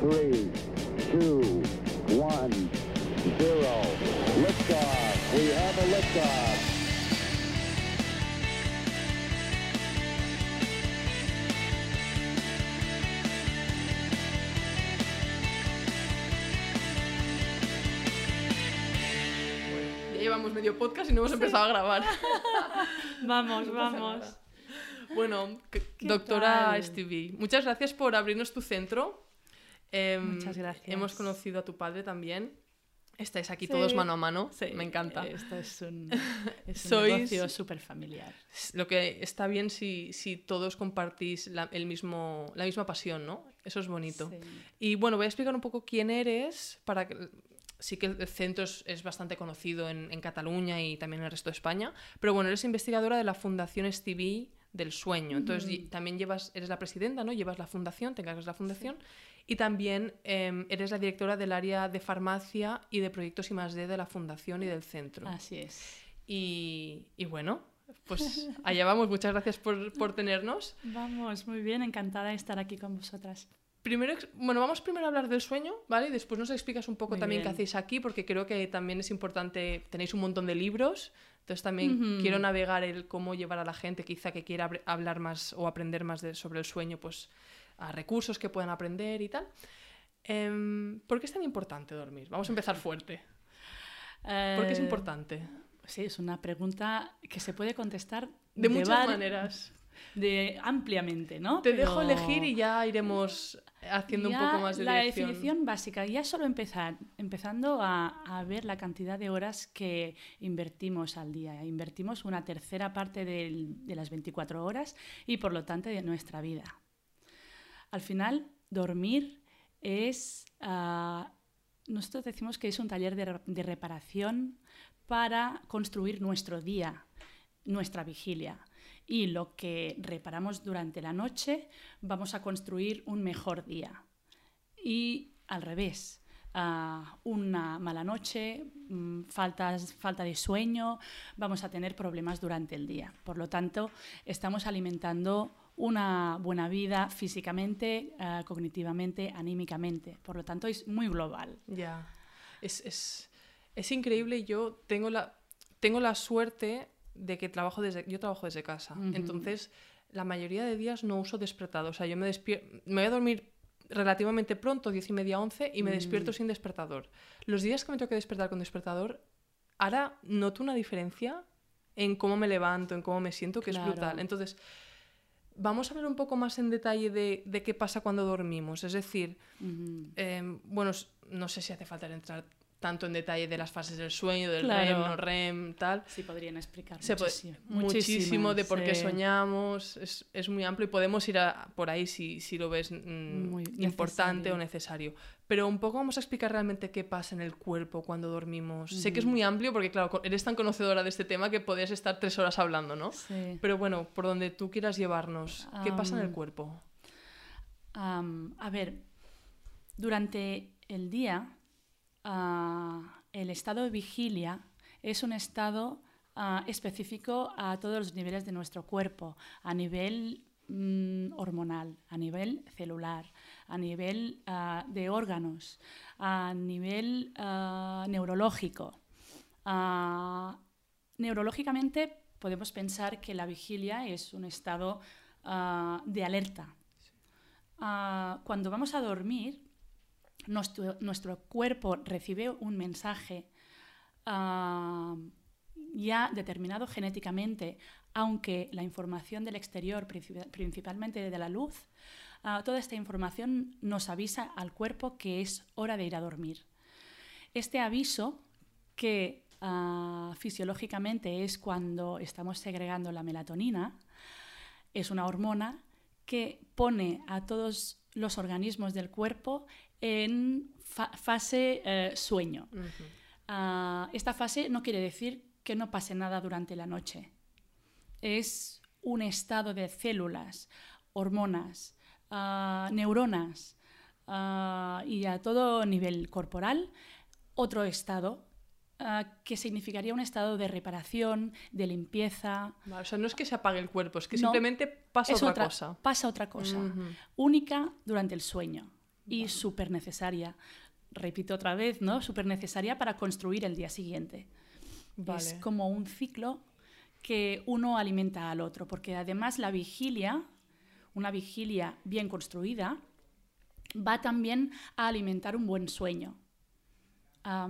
three, two, one, zero. Liftoff. We have a liftoff. Ya llevamos medio podcast y no hemos empezado a grabar. Vamos, No vamos. Bueno, c- ¿Qué doctora tal? Stevie, muchas gracias por abrirnos tu centro. Em, Muchas gracias. Hemos conocido a tu padre también. Estáis aquí Sí. todos mano a mano. Sí, Me encanta. Esto es un, es un Sois- negocio súper familiar. Lo que está bien si, si todos compartís la, el mismo, la misma pasión, ¿no? Eso es bonito. Sí. Y bueno, voy a explicar un poco quién eres para que... Sí que el centro es, es bastante conocido en, en Cataluña y también en el resto de España, pero bueno, eres investigadora de la Fundación Stevie del Sueño. Entonces también llevas, eres la presidenta, ¿no? Llevas la fundación, te encargas la fundación. Y también em, eres la directora del área de farmacia y de proyectos I+D de la fundación y del centro. Así es. Y, y bueno, pues allá vamos. Muchas gracias por, por tenernos. Vamos, muy bien, encantada de estar aquí con vosotras. Primero, bueno, vamos primero a hablar del sueño, ¿vale? Y después nos explicas un poco Muy también qué bien. hacéis aquí, porque creo que también es importante, tenéis un montón de libros, entonces también Ujú. quiero navegar el cómo llevar a la gente quizá que quiera hablar más o aprender más de- sobre el sueño, pues a recursos que puedan aprender y tal. Em, ¿Por qué es tan importante dormir? Vamos a empezar fuerte. ¿Por qué es Eh, importante? Sí, es una pregunta que se puede contestar De muchas var- maneras. De, ampliamente, ¿no? Te dejo Pero elegir y ya iremos haciendo un ya poco más de la dirección. definición básica, ya solo empezar, empezando a, a ver la cantidad de horas que invertimos al día. Invertimos una tercera parte del- de las 24 horas y por lo tanto de nuestra vida. Al final, dormir es... ah, nosotros decimos que es un taller de, re- de reparación para construir nuestro día, nuestra vigilia. Y lo que reparamos durante la noche, vamos a construir un mejor día. Y al revés, ah, una mala noche, mm, faltas, falta de sueño, vamos a tener problemas durante el día. Por lo tanto, estamos alimentando una buena vida físicamente, ah, cognitivamente, anímicamente. Por lo tanto, es muy global. Ya. Es, es, es increíble. Yo tengo la, tengo la suerte de que trabajo desde. Yo trabajo desde casa. Entonces, la mayoría de días no uso despertador. O sea, yo me despierto. Me voy a dormir relativamente pronto, diez y media, once, y me despierto Mm. sin despertador. Los días que me tengo que despertar con despertador, ahora noto una diferencia en cómo me levanto, en cómo me siento, que Claro. es brutal. Entonces, vamos a ver un poco más en detalle de, de qué pasa cuando dormimos. Es decir, eh, bueno, no sé si hace falta entrar tanto en detalle de las fases del sueño, del Claro. REM, no REM, tal. Sí, podrían explicar Se muchísimo. muchísimo de por qué sí. soñamos, es, es muy amplio y podemos ir a- por ahí si, si lo ves mm, Muy importante necesario. o necesario. Pero un poco vamos a explicar realmente qué pasa en el cuerpo cuando dormimos. Sé que es muy amplio porque, claro, eres tan conocedora de este tema que podrías estar tres horas hablando, ¿no? Sí. Pero bueno, por donde tú quieras llevarnos, ¿qué pasa en el cuerpo? A ver, durante el día, el estado de vigilia es un estado específico a todos los niveles de nuestro cuerpo, a nivel mm, hormonal, a nivel celular, a nivel de órganos, a nivel neurológico. Neurológicamente podemos pensar que la vigilia es un estado de alerta. Cuando vamos a dormir, nuestro, nuestro cuerpo recibe un mensaje ah, ya determinado genéticamente, aunque la información del exterior, princip- principalmente de la luz, ah, toda esta información nos avisa al cuerpo que es hora de ir a dormir. Este aviso, que ah, fisiológicamente es cuando estamos segregando la melatonina, es una hormona que pone a todos los organismos del cuerpo en fa- fase eh, sueño. Ah, esta fase no quiere decir que no pase nada durante la noche. Es un estado de células, hormonas, ah, neuronas ah, y a todo nivel corporal, otro estado que significaría un estado de reparación, de limpieza. Vale, o sea, no es que se apague el cuerpo, es que No, simplemente pasa Es otra, cosa. Pasa otra cosa, única durante el sueño. Y súper necesaria. Repito otra vez, ¿no? Súper necesaria para construir el día siguiente. Vale. Es como un ciclo que uno alimenta al otro, porque además la vigilia, una vigilia bien construida, va también a alimentar un buen sueño.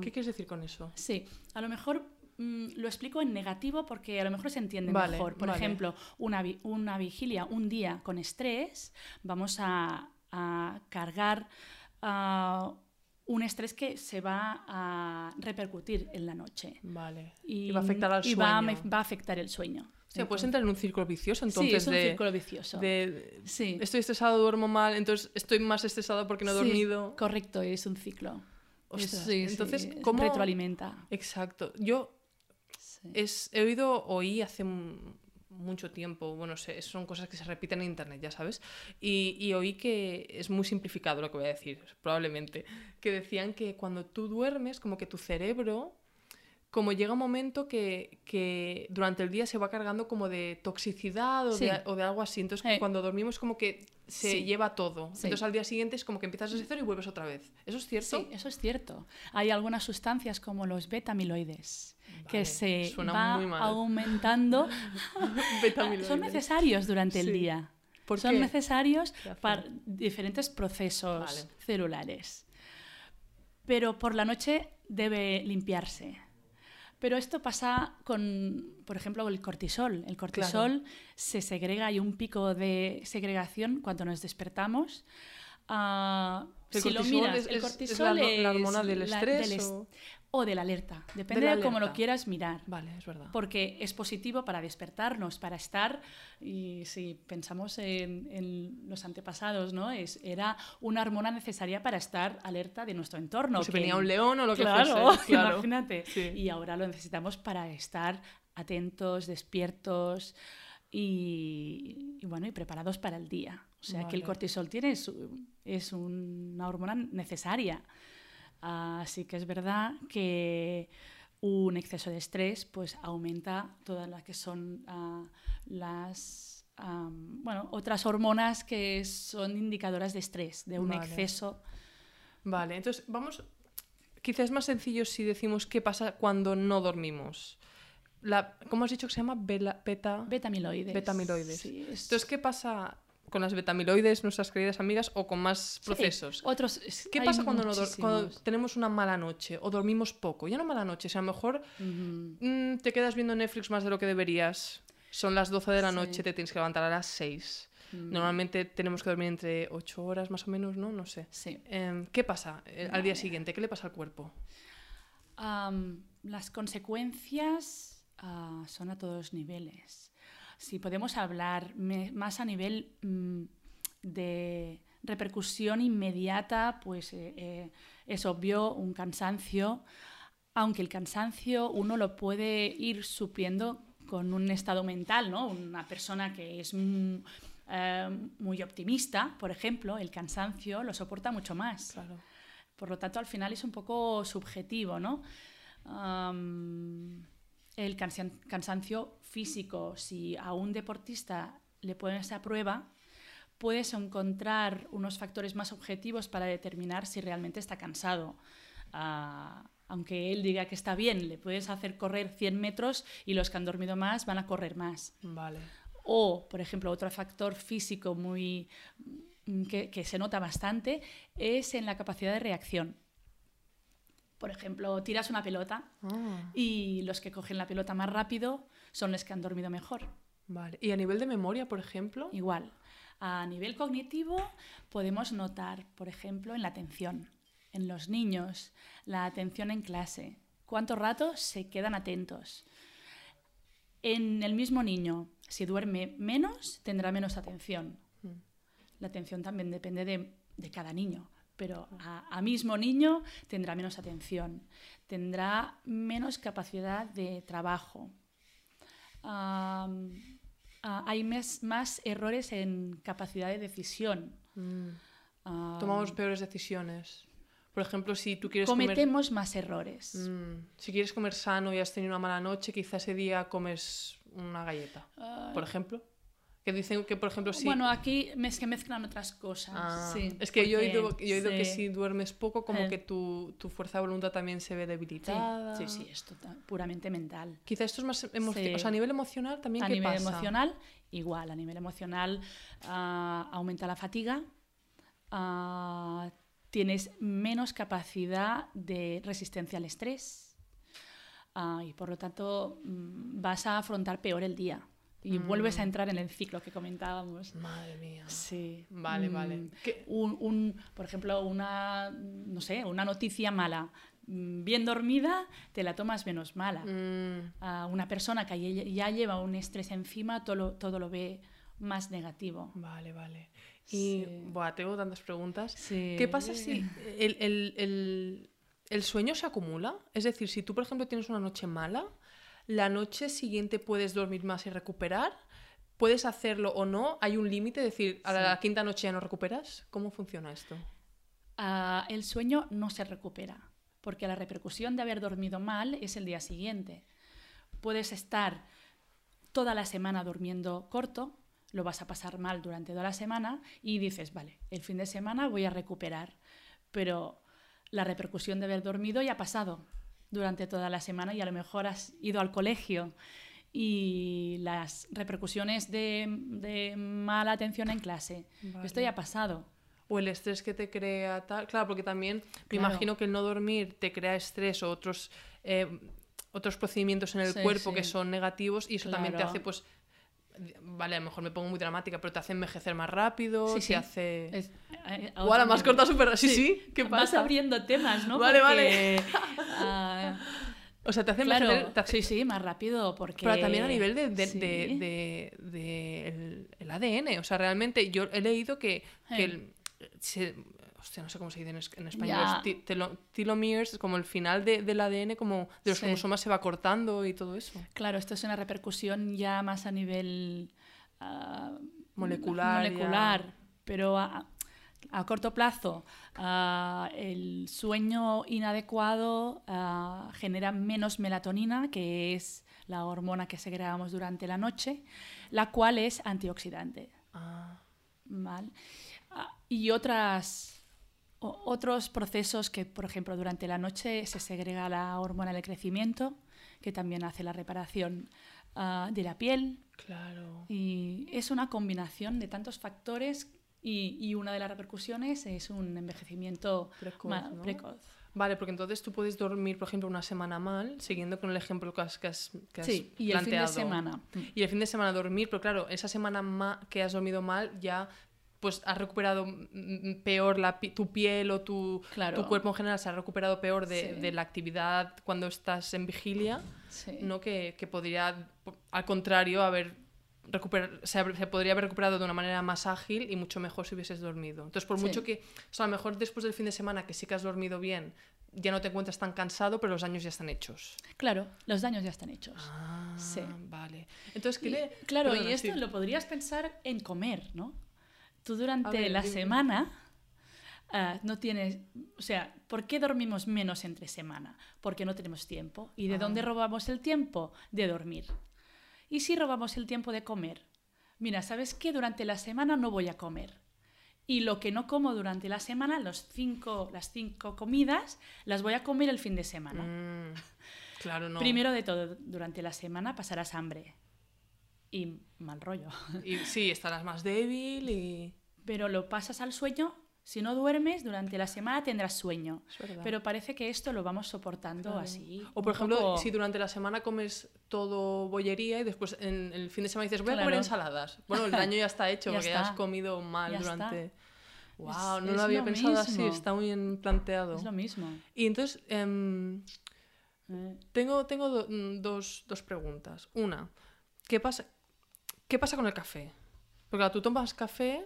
¿Qué quieres decir con eso? Sí, a lo mejor mm, lo explico en negativo porque a lo mejor se entiende Vale, mejor. Por vale. ejemplo, una, vi- una vigilia, un día con estrés, vamos a, a cargar un estrés que se va a repercutir en la noche. Vale. Y, Y va a afectar al y sueño. va a, va a afectar el sueño. O sea, puedes entrar en un círculo vicioso entonces sí, es un de, círculo vicioso. de- Sí. estoy estresado, duermo mal, entonces estoy más estresado porque no he Sí, dormido. Correcto, es un ciclo. Ostras, sí, entonces, es- ¿cómo- retroalimenta. Exacto. Yo es, he oído, oí hace m- mucho tiempo, bueno, son cosas que se repiten en internet, ya sabes, y, y oí que es muy simplificado lo que voy a decir, probablemente, que decían que cuando tú duermes, como que tu cerebro, como llega un momento que, que durante el día se va cargando como de toxicidad o, Sí. de, o de algo así, entonces Eh. cuando dormimos como que se Sí. lleva todo, Sí. entonces al día siguiente es como que empiezas desde cero y vuelves otra vez. ¿Eso es cierto? Sí, eso es cierto. Hay algunas sustancias como los betamiloides que Vale, se suena va muy aumentando. Son necesarios durante el día. ¿Por Son qué? necesarios para diferentes procesos Vale. celulares. Pero por la noche debe limpiarse. Pero esto pasa con, por ejemplo, el cortisol. El cortisol se segrega, hay un pico de segregación cuando nos despertamos. Ah, ¿El si lo cortisol miras, es- el es- es cortisol la hormona del la- estrés o- o de la alerta. Depende la de cómo lo quieras mirar. Vale, es verdad. Porque es positivo para despertarnos, para estar, y si pensamos en, en los antepasados, ¿no? Es, era una hormona necesaria para estar alerta de nuestro entorno. Si que- venía un león o lo que claro, fuese. Claro. imagínate. Sí. Y ahora lo necesitamos para estar atentos, despiertos y, y bueno, y preparados para el día. O sea que el Vale. cortisol tiene su- es una hormona necesaria. Así que es verdad que un exceso de estrés pues aumenta todas las que son ah, las am, bueno, otras hormonas que son indicadoras de estrés, de un Vale. exceso. Vale, entonces vamos. Quizás es más sencillo si decimos qué pasa cuando no dormimos. La, ¿Cómo has dicho que se llama? Vela- beta. Betamiloides. Betamiloides. Sí, es- Entonces, ¿qué pasa con las betamiloides, nuestras queridas amigas, o con más sí, procesos? otros, ¿Qué pasa cuando, no cuando tenemos una mala noche o dormimos poco? Ya no mala noche, o sea, a lo mejor mm, te quedas viendo Netflix más de lo que deberías. Son las 12 de la Sí. noche, te tienes que levantar a las 6. Mm. Normalmente tenemos que dormir entre 8 horas más o menos, ¿no? No sé. Sí. Em, ¿Qué pasa eh, al día siguiente? ¿Qué le pasa al cuerpo? Las consecuencias ah, son a todos niveles. Si podemos hablar más a nivel mm, de repercusión inmediata, pues eh, eh, es obvio un cansancio, aunque el cansancio uno lo puede ir supliendo con un estado mental, ¿no? Una persona que es mm, eh, muy optimista, por ejemplo, el cansancio lo soporta mucho más. Claro. Por lo tanto, al final es un poco subjetivo, ¿no? Am, el cansan- cansancio físico, si a un deportista le pones a prueba, puedes encontrar unos factores más objetivos para determinar si realmente está cansado. Ah, aunque él diga que está bien, le puedes hacer correr 100 metros y los que han dormido más van a correr más. Vale. O, por ejemplo, otro factor físico muy que, que se nota bastante es en la capacidad de reacción. Por ejemplo, tiras una pelota Ah, y los que cogen la pelota más rápido son los que han dormido mejor. vale. ¿Y a nivel de memoria, por ejemplo? Igual. A nivel cognitivo podemos notar, por ejemplo, en la atención. En los niños, la atención en clase. ¿Cuánto rato se quedan atentos? En el mismo niño, si duerme menos, tendrá menos atención. Mm. La atención también depende de, de cada niño, pero a, a mismo niño tendrá menos atención, tendrá menos capacidad de trabajo. Hay mes- más errores en capacidad de decisión. Mm. Am, Tomamos peores decisiones. Por ejemplo, si tú quieres comer... cometemos más errores. Mm, Si quieres comer sano y has tenido una mala noche, quizá ese día comes una galleta, por ejemplo. Que dicen que, por ejemplo, si... Bueno, aquí es que mezclan otras cosas. Ah, sí, es que yo he oído, porque- yo he oído que sí. si duermes poco, como Eh. que tu, tu fuerza de voluntad también se ve Sí, debilitada. sí, sí, es tota- puramente mental. Quizá esto es más emocional. Sí. O sea, a nivel emocional también, A ¿qué nivel pasa? emocional, igual. A nivel emocional ah, aumenta la fatiga, ah, tienes menos capacidad de resistencia al estrés y por lo tanto mm, vas a afrontar peor el día y vuelves a entrar en el ciclo que comentábamos. Madre mía. Sí. Vale, Mm, vale. ¿Qué- Un, un- por ejemplo, una, no sé, una noticia mala, mm, bien dormida, te la tomas menos mala. Mm, A una persona que ya- ya lleva un estrés encima, todo lo, todo lo ve más negativo. vale, vale. Y, Sí. buah, tengo tantas preguntas. Sí. ¿Qué pasa si el, el- el- el sueño se acumula? Es decir, si tú, por ejemplo, tienes una noche mala, la noche siguiente puedes dormir más y recuperar. ¿Puedes hacerlo o no? ¿Hay un límite? Decir, a la Sí. quinta noche ya no recuperas. ¿Cómo funciona esto? Ah, el sueño no se recupera, porque la repercusión de haber dormido mal es el día siguiente. Puedes estar toda la semana durmiendo corto, lo vas a pasar mal durante toda la semana y dices, vale, el fin de semana voy a recuperar, pero la repercusión de haber dormido ya ha pasado durante toda la semana y a lo mejor has ido al colegio y las repercusiones de, de mala atención en clase, esto ya ha pasado. O el estrés que te crea tal. Claro, porque también me Claro. imagino que el no dormir te crea estrés o otros, eh, otros procedimientos en el Sí, cuerpo que sí. son negativos y eso también te Claro. hace, pues. Vale, a lo mejor me pongo muy dramática, pero te hace envejecer más rápido, Sí, te sí. hace. Es- eh, a Guau, la otro más corta súper. Sí, sí, ¿qué Vas pasa? abriendo temas, ¿no? Vale, Porque, ah, O sea, te hace claro, envejecer. te hace- sí, sí, más rápido porque... Pero también a nivel de, de- Sí. de- el, el ADN. O sea, realmente yo he leído que, que Eh. el- se- hostia, no sé cómo se dice en, es- en español. Telo- telomeres, como el final de- del ADN, como de los Sí. cromosomas se va cortando y todo eso. Claro, esto es una repercusión ya más a nivel ah, Molecular, ya. pero a, a corto plazo ah, el sueño inadecuado ah, genera menos melatonina, que es la hormona que segregamos durante la noche, la cual es antioxidante. Ah, ¿vale? Y otras, o- otros procesos que, por ejemplo, durante la noche se segrega la hormona del crecimiento, que también hace la reparación ah, de la piel. claro. Y es una combinación de tantos factores y, y una de las repercusiones es un envejecimiento Precoz, ¿no? precoz. Vale, porque entonces tú puedes dormir, por ejemplo, una semana mal, siguiendo con el ejemplo que has, que has, que has Sí, y el fin de planteado. semana. Y el fin de semana dormir, pero claro, esa semana ma- que has dormido mal ya pues has recuperado mm, peor la pi- tu piel o tu, Claro. tu cuerpo en general se ha recuperado peor de, Sí. de la actividad cuando estás en vigilia, Sí. ¿no? Que, que podría, po- al contrario, haber se, podría haber recuperado de una manera más ágil y mucho mejor si hubieses dormido. Entonces, por Sí. mucho que, o sea, a lo mejor después del fin de semana que sí que has dormido bien, ya no te encuentras tan cansado, pero los daños ya están hechos. Claro, los daños ya están hechos. Ah, Sí. vale. Entonces, ¿qué le- claro, y esto sí. lo podrías pensar en comer, ¿no? Tú durante ver, la dime. semana ah, no tienes, o sea, ¿por qué dormimos menos entre semana? Porque no tenemos tiempo. ¿Y de Ah. dónde robamos el tiempo? De dormir. ¿Y si robamos el tiempo de comer? Mira, ¿sabes qué? Durante la semana no voy a comer. Y lo que no como durante la semana, los cinco, las cinco comidas, las voy a comer el fin de semana. Mm, claro, no. Primero de todo, durante la semana pasarás hambre y mal rollo. Y sí, estarás más débil y. Pero lo pasas al sueño. Si no duermes, durante la semana tendrás sueño. Pero parece que esto lo vamos soportando Claro. así. O por ejemplo, poco- si durante la semana comes todo bollería y después en el fin de semana dices voy a comer ensaladas. Bueno, el daño ya está hecho Ya porque ya has comido mal Ya está. durante. Wow, Es- no lo había lo pensado así, está muy bien planteado. Es lo mismo. Y entonces, em, Eh, tengo, tengo do- mm, dos, dos preguntas. Una, ¿qué pasa, ¿qué pasa con el café? Porque claro, tú tomas café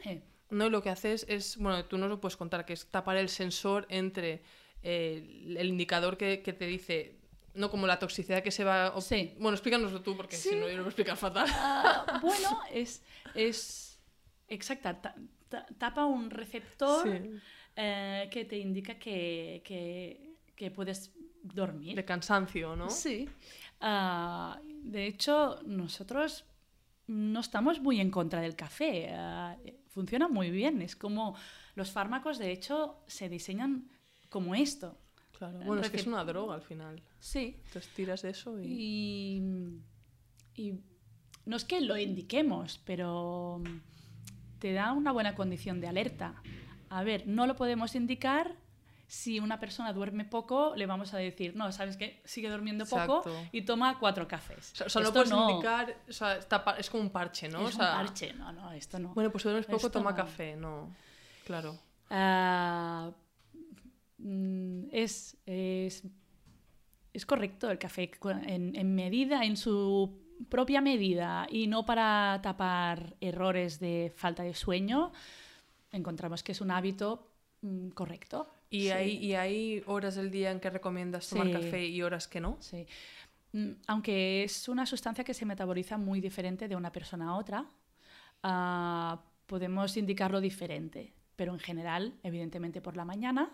¿no? Y lo que haces es, bueno, tú nos lo puedes contar, que es tapar el sensor entre eh, el indicador que, que te dice, no como la toxicidad que se va... Sí. Bueno, explícanoslo tú, porque si no yo lo voy a explicar fatal. ah, bueno, es, es exacta. ta- ta- tapa un receptor Sí. eh, que te indica que, que, que puedes dormir. De cansancio, ¿no? Sí. Ah, de hecho, nosotros no estamos muy en contra del café. eh, funciona muy bien. Es como los fármacos, de hecho, se diseñan como esto. Claro. Bueno, es que es una droga al final. Sí. Entonces tiras de eso y... Y, y no es que lo indiquemos, pero te da una buena condición de alerta. A ver, no lo podemos indicar. Si una persona duerme poco, le vamos a decir, no, sabes que sigue durmiendo poco Exacto. y toma cuatro cafés. O sea, o sea, no Esto puedes indicar... O sea, está es como un parche, ¿no? Es o sea, un parche, no, no, esto no. Bueno, pues si duermes poco, Esto toma no. café, no. Claro. Mm, es, es, es correcto el café en medida, en su propia medida y no para tapar errores de falta de sueño, encontramos que es un hábito mm, correcto. ¿Y, Sí. hay, ¿Y hay horas del día en que recomiendas tomar Sí. café y horas que no? Sí. Mm, Aunque es una sustancia que se metaboliza muy diferente de una persona a otra, ah, podemos indicarlo diferente, pero en general, evidentemente por la mañana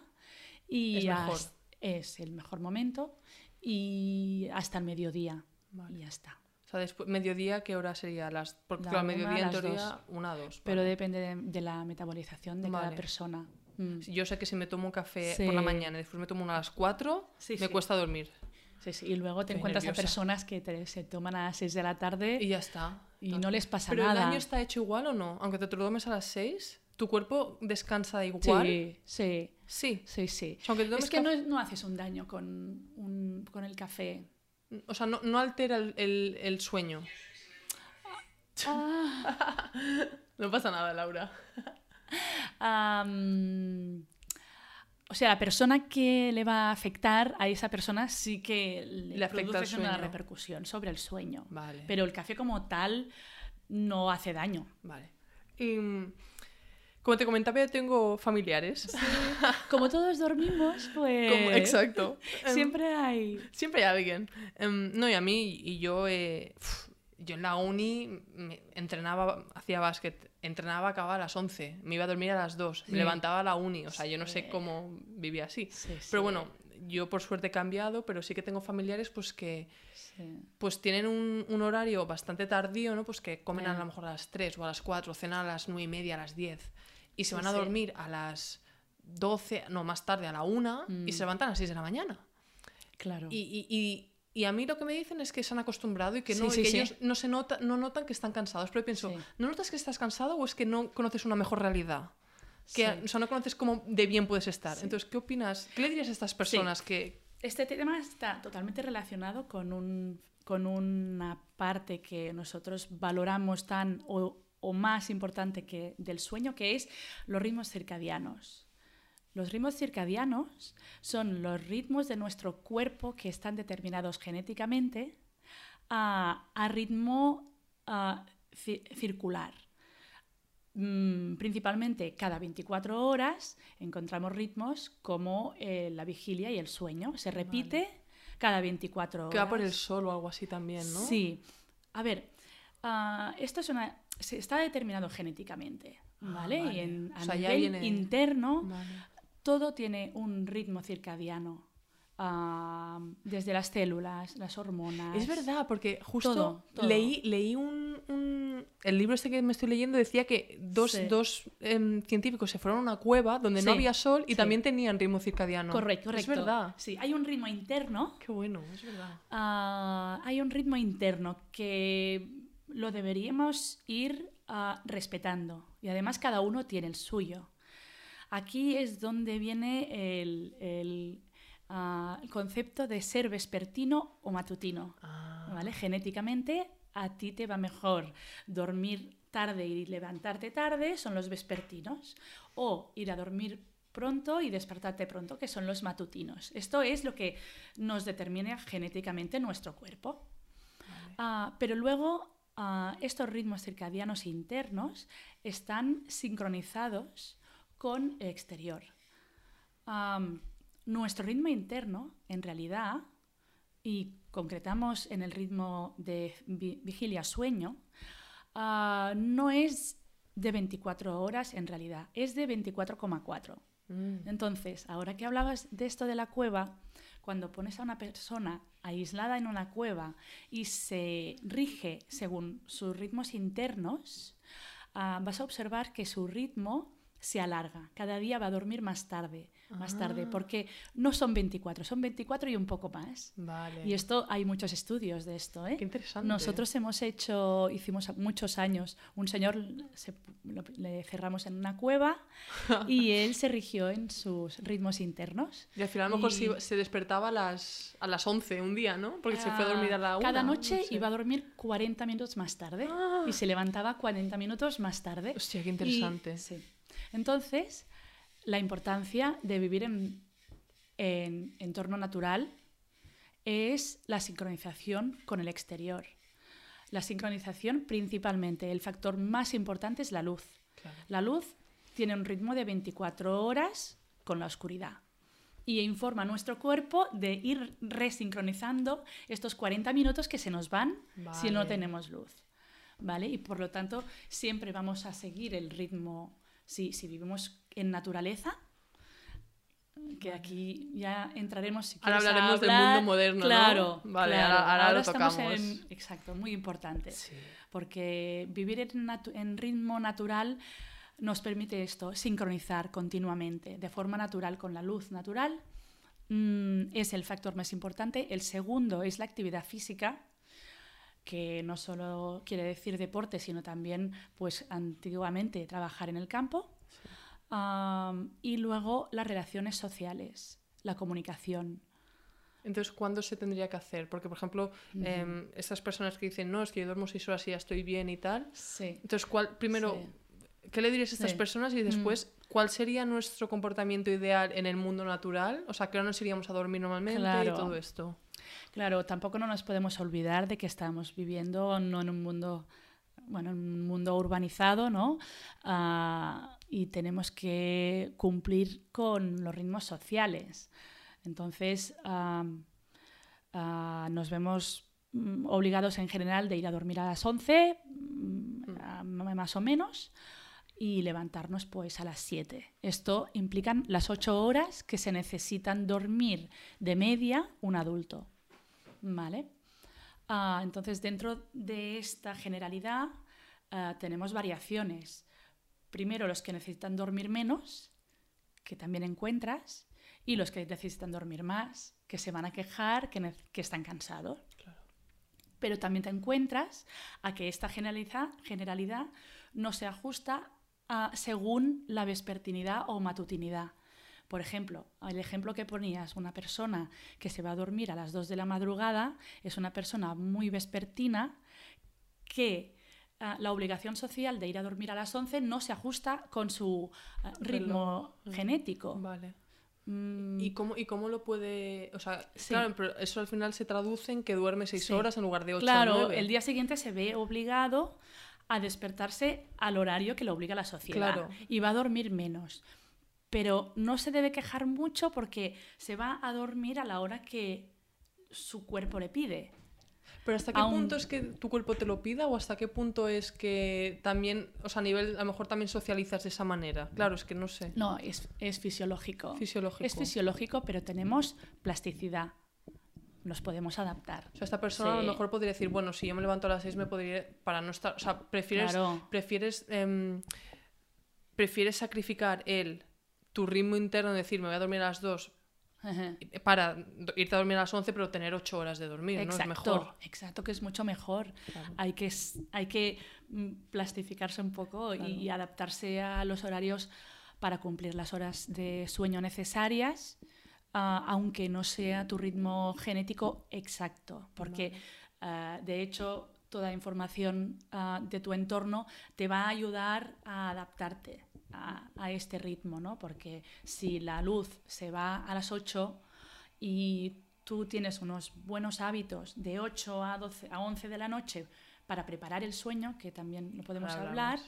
y Es mejor. es el mejor momento y hasta el mediodía Vale. y ya está. O sea, después, mediodía, ¿qué hora sería? Las, porque una, mediodía en teoría, dos. una dos. Pero vale. depende de, de la metabolización de cada Vale. persona. Mm. Yo sé que si me tomo un café Sí. por la mañana y después me tomo uno a las 4, Sí, me sí. cuesta dormir. Sí, sí, Y luego te Estoy encuentras nerviosa. a personas que te- se toman a las 6 de la tarde Y ya está. y no les pasa ¿Pero nada. el año está hecho igual o no? Aunque te lo tomes a las 6, ¿tu cuerpo descansa igual? Sí, sí. Sí. Sí, sí. O sea, aunque te Es que no, no haces un daño con, un- con el café. O sea, no, no altera el, el- el sueño. No pasa nada, Laura. O sea, la persona que le va a afectar a esa persona sí que le, Le afecta produce una repercusión sobre el sueño. Vale. Pero el café como tal no hace daño. Vale. Y, como te comentaba, yo tengo familiares. Como todos dormimos, pues Como- exacto. Em, siempre hay... Siempre hay alguien. Em, no, y a mí, y yo, eh, yo en la uni me entrenaba, hacía básquet, entrenaba, acababa a las 11, me iba a dormir a las 2, me Sí. levantaba a la uni, o sea, yo no sé Sí. cómo vivía así. Sí, sí. Pero bueno, yo por suerte he cambiado, pero sí que tengo familiares pues que Sí. pues tienen un, un horario bastante tardío, ¿no? Pues que comen a lo mejor a las 3 o a las 4, cenan a las 9 y media, a las 10 y se Sí, van a sí. dormir a las 12, no, más tarde a la 1 y Mm. se levantan a las 6 de la mañana. Claro. Y, y- y- y a mí lo que me dicen es que se han acostumbrado y que, Sí, no, y sí, que sí. ellos no, se nota, no notan que están cansados. Pero yo pienso, Sí. ¿no notas que estás cansado o es que no conoces una mejor realidad? Que, Sí. O sea, no conoces cómo de bien puedes estar. Entonces, ¿qué opinas? ¿Qué le dirías a estas personas que... Este tema está totalmente relacionado con, un, con una parte que nosotros valoramos tan o, o más importante que del sueño, que es los ritmos circadianos. Los ritmos circadianos son los ritmos de nuestro cuerpo que están determinados genéticamente a, a ritmo ci- circular. Mm, principalmente cada 24 horas encontramos ritmos como eh, la vigilia y el sueño. Se repite cada 24 horas. que va por el sol o algo así también, ¿no? Sí. A ver, ah, esto es una, se está determinado genéticamente, ¿vale? Ah, vale. Y en, a O sea, ya nivel interno, Vale. Todo tiene un ritmo circadiano. ah, desde las células, las hormonas. Es verdad, porque justo Todo, todo. leí, leí un, un- El libro este que me estoy leyendo decía que dos, Sí. dos em, científicos se fueron a una cueva donde no había sol y sí. también tenían ritmo circadiano. Correcto, correcto. Es verdad. Sí, hay un ritmo interno Qué bueno, es verdad. Ah, hay un ritmo interno que lo deberíamos ir ah, respetando y además cada uno tiene el suyo. Aquí es donde viene el, el, ah, el concepto de ser vespertino o matutino. Ah, ¿vale? Genéticamente a ti te va mejor dormir tarde y levantarte tarde, son los vespertinos, o ir a dormir pronto y despertarte pronto, que son los matutinos. Esto es lo que nos determina genéticamente nuestro cuerpo. Ah, pero luego estos ritmos circadianos internos están sincronizados con el exterior. Nuestro ritmo interno, en realidad, y concretamos en el ritmo de vi- vigilia-sueño, ah, no es de 24 horas en realidad, es de 24,4. mm. Entonces, ahora que hablabas de esto de la cueva, cuando pones a una persona aislada en una cueva y se rige según sus ritmos internos, ah, vas a observar que su ritmo se alarga. Cada día va a dormir más tarde, más tarde, Ah. porque no son 24, son 24 y un poco más. Vale. Y esto hay muchos estudios de esto, ¿eh? Qué interesante. Nosotros hemos hecho, hicimos muchos años, un señor se- lo- le cerramos en una cueva y él se rigió en sus ritmos internos. Y al final a lo mejor Y- se despertaba a las, a las 11 un día, ¿no? Porque se fue a dormir a la Ah, 1. Cada noche iba a dormir 40 minutos más tarde Ah. y se levantaba 40 minutos más tarde. Hostia, qué Y- interesante. sí. Entonces, la importancia de vivir en, en entorno natural es la sincronización con el exterior. La sincronización principalmente, el factor más importante es la luz. Claro. La luz tiene un ritmo de 24 horas con la oscuridad y informa a nuestro cuerpo de ir resincronizando estos 40 minutos que se nos van si no tenemos luz. ¿Vale? Y por lo tanto, siempre vamos a seguir el ritmo. Si, si vivimos en naturaleza, que aquí ya entraremos si Ahora hablaremos del mundo moderno, ¿no? Claro, Vale, claro. ahora- ahora lo tocamos. en- Exacto, muy importante. Sí. Porque vivir en, natu- en ritmo natural nos permite esto, sincronizar continuamente, de forma natural con la luz natural. mm, es el factor más importante. El segundo es la actividad física, que no solo quiere decir deporte, sino también, pues antiguamente, trabajar en el campo. Am, y luego las relaciones sociales, la comunicación. Entonces, ¿cuándo se tendría que hacer? Porque, por ejemplo, em, estas personas que dicen, no, es que yo duermo seis horas y ya estoy bien y tal. Sí. Entonces, ¿cuál, primero, Sí. ¿qué le dirías a estas Sí. Mm. personas? Y después, ¿cuál sería nuestro comportamiento ideal en el mundo natural? O sea, ¿qué hora nos iríamos a dormir normalmente y Claro. todo esto? Claro, tampoco no nos podemos olvidar de que estamos viviendo no en un mundo, bueno, en un mundo urbanizado, ¿no? Ah, y tenemos que cumplir con los ritmos sociales. Entonces, ah, ah, nos vemos mm, obligados en general de ir a dormir a las 11, mm, ah, más o menos, y levantarnos pues a las 7. Esto implican las 8 horas que se necesitan dormir de media un adulto. ¿Vale? Ah, entonces, dentro de esta generalidad ah, tenemos variaciones. Primero, los que necesitan dormir menos, que también encuentras, y los que necesitan dormir más, que se van a quejar, que, que están cansados. Claro. Pero también te encuentras a que esta generalidad, generalidad no se ajusta a- según la vespertinidad o matutinidad. Por ejemplo, el ejemplo que ponías, una persona que se va a dormir a las 2 de la madrugada es una persona muy vespertina que ah, la obligación social de ir a dormir a las 11 no se ajusta con su ah, ritmo Reloj. genético. Vale. Mm, ¿Y cómo, ¿Y cómo lo puede...? O sea, Sí. claro, pero eso al final se traduce en que duerme seis Sí. horas en lugar de ocho Claro, el día siguiente se ve obligado a despertarse al horario que le obliga la sociedad Claro. y va a dormir menos. Pero no se debe quejar mucho porque se va a dormir a la hora que su cuerpo le pide. Pero ¿hasta qué punto es que tu cuerpo te lo pida o hasta qué punto es que también, o sea, a nivel, a lo mejor también socializas de esa manera? Claro, es que no sé. No, es, es fisiológico. Fisiológico. Es fisiológico, pero tenemos plasticidad. Nos podemos adaptar. O sea, esta persona a lo mejor podría decir, bueno, si yo me levanto a las 6 me podría ir para no estar, o sea, prefieres Claro. prefieres em, prefieres sacrificar el tu ritmo interno, de decir, me voy a dormir a las 2 para irte a dormir a las 11 pero tener 8 horas de dormir, ¿no? Es mejor. exacto, que es mucho mejor. Claro. Hay que, hay que mm, plastificarse un poco y adaptarse a los horarios para cumplir las horas de sueño necesarias, ah, aunque no sea tu ritmo genético exacto, porque ah, de hecho toda información ah, de tu entorno te va a ayudar a adaptarte a, a este ritmo, ¿no? Porque si la luz se va a las 8 y tú tienes unos buenos hábitos de 8 a, 12, a 11 de la noche para preparar el sueño, que también lo podemos hablar,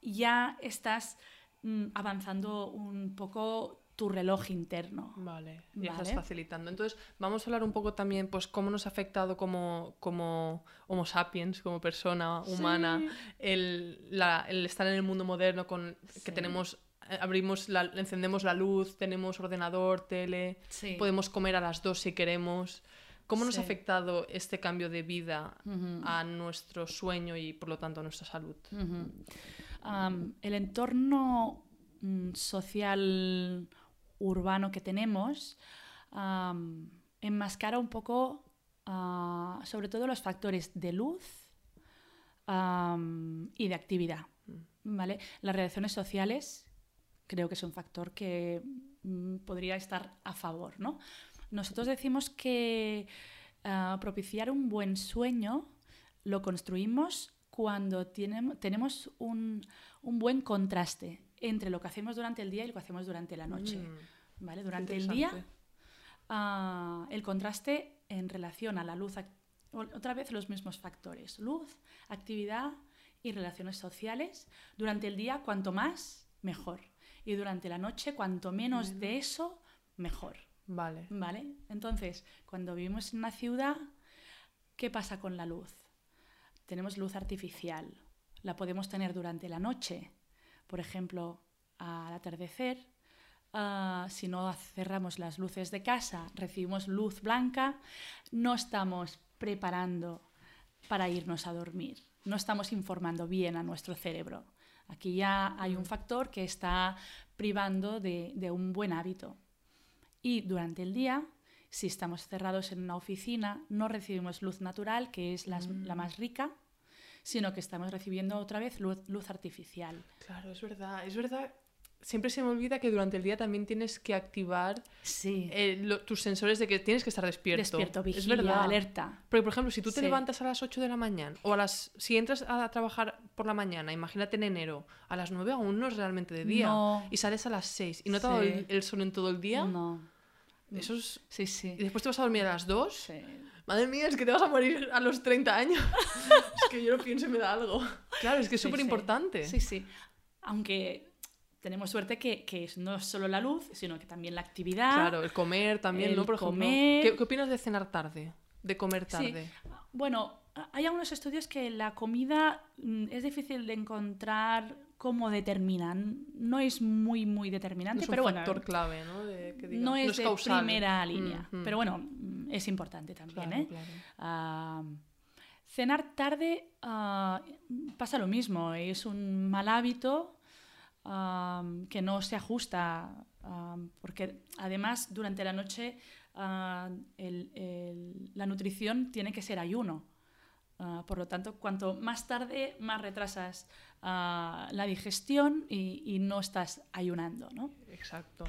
ya estás mm, avanzando un poco tu reloj interno. Vale, ya estás facilitando. Entonces, vamos a hablar un poco también, pues, cómo nos ha afectado como, como Homo sapiens, como persona humana, el, la- el estar en el mundo moderno con que tenemos abrimos la, encendemos la luz, tenemos ordenador, tele, Sí. podemos comer a las dos si queremos. ¿Cómo nos ha afectado este cambio de vida a nuestro sueño y por lo tanto a nuestra salud? El entorno mm, social urbano que tenemos enmascara un poco, ah, sobre todo los factores de luz y de actividad. ¿vale? Las relaciones sociales creo que es un factor que mm, podría estar a favor. ¿no? Nosotros decimos que ah, propiciar un buen sueño lo construimos cuando tenemos un buen contraste entre lo que hacemos durante el día y lo que hacemos durante la noche. Mm, ¿vale? Durante el día, ah, el contraste en relación a la luz, otra vez los mismos factores, luz, actividad y relaciones sociales. Durante el día, cuanto más, mejor. Y durante la noche, cuanto menos de eso, mejor. Vale. ¿Vale? Entonces, cuando vivimos en una ciudad, ¿qué pasa con la luz? Tenemos luz artificial. La podemos tener durante la noche, por ejemplo, al atardecer. Ah, si no cerramos las luces de casa, recibimos luz blanca, no estamos preparando para irnos a dormir. No estamos informando bien a nuestro cerebro. Aquí ya hay un factor que está privando de- de un buen hábito. Y durante el día, si estamos cerrados en una oficina, no recibimos luz natural, que es la más rica, sino que estamos recibiendo otra vez luz, luz artificial. Claro, es verdad. Es verdad. Siempre se me olvida que durante el día también tienes que activar Sí. eh, lo- tus sensores de que tienes que estar despierto. Despierto, es vigilia, verdad. alerta. Porque, por ejemplo, si tú te Sí. levantas a las 8 de la mañana o a las si entras a trabajar por la mañana, imagínate en enero, a las 9 aún no es realmente de día No. y sales a las 6 y no te ha dado Sí. el, el sol en todo el día, No. eso es Sí, y sí. después te vas a dormir a las 2. Sí. Madre mía, es que te vas a morir a los 30 años. es que yo lo pienso y me da algo. Claro, es que es Sí, súper sí. importante. Sí, sí. Aunque tenemos suerte que, que no es solo la luz, sino que también la actividad. Claro, el comer también, el ¿no? Por ejemplo, comer. ¿qué, qué opinas de cenar tarde? De comer Sí. tarde. Bueno, hay algunos estudios que la comida mm, es difícil de encontrar cómo determinan. No es muy, muy determinante, es un pero bueno, factor clave, ¿no? De, que no es, de causal. primera línea. Mm, mm. Pero bueno, mm, es importante también. Claro, ¿eh? claro. Ah, cenar tarde ah, pasa lo mismo, es un mal hábito ah, que no se ajusta, porque además durante la noche el- el- la nutrición tiene que ser ayuno. Por lo tanto, cuanto más tarde, más retrasas la digestión y, y no estás ayunando, ¿no? Exacto.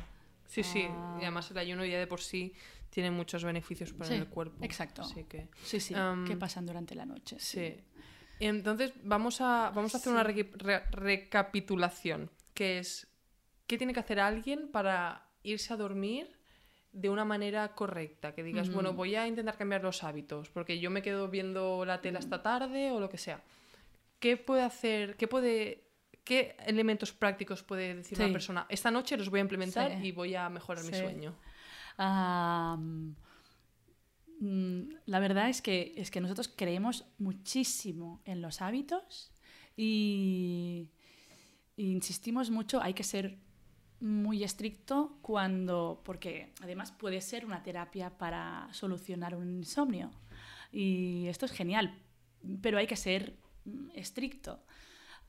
Sí, sí. Ah. Y además el ayuno ya de por sí tiene muchos beneficios para Sí, el cuerpo. exacto. Así que, Sí, sí, que pasan durante la noche. sí. Entonces, vamos a, vamos a hacer una re- recapitulación, que es, ¿qué tiene que hacer alguien para irse a dormir de una manera correcta? Que digas, bueno, voy a intentar cambiar los hábitos, porque yo me quedo viendo la tele hasta tarde o lo que sea. ¿Qué puede hacer, qué puede... ¿Qué elementos prácticos puede decir Sí. una persona? Esta noche los voy a implementar Sí. y voy a mejorar mi sueño. Mm, la verdad es que, es que nosotros creemos muchísimo en los hábitos y, y insistimos mucho, hay que ser muy estricto cuando, porque además puede ser una terapia para solucionar un insomnio. Y esto es genial, pero hay que ser estricto.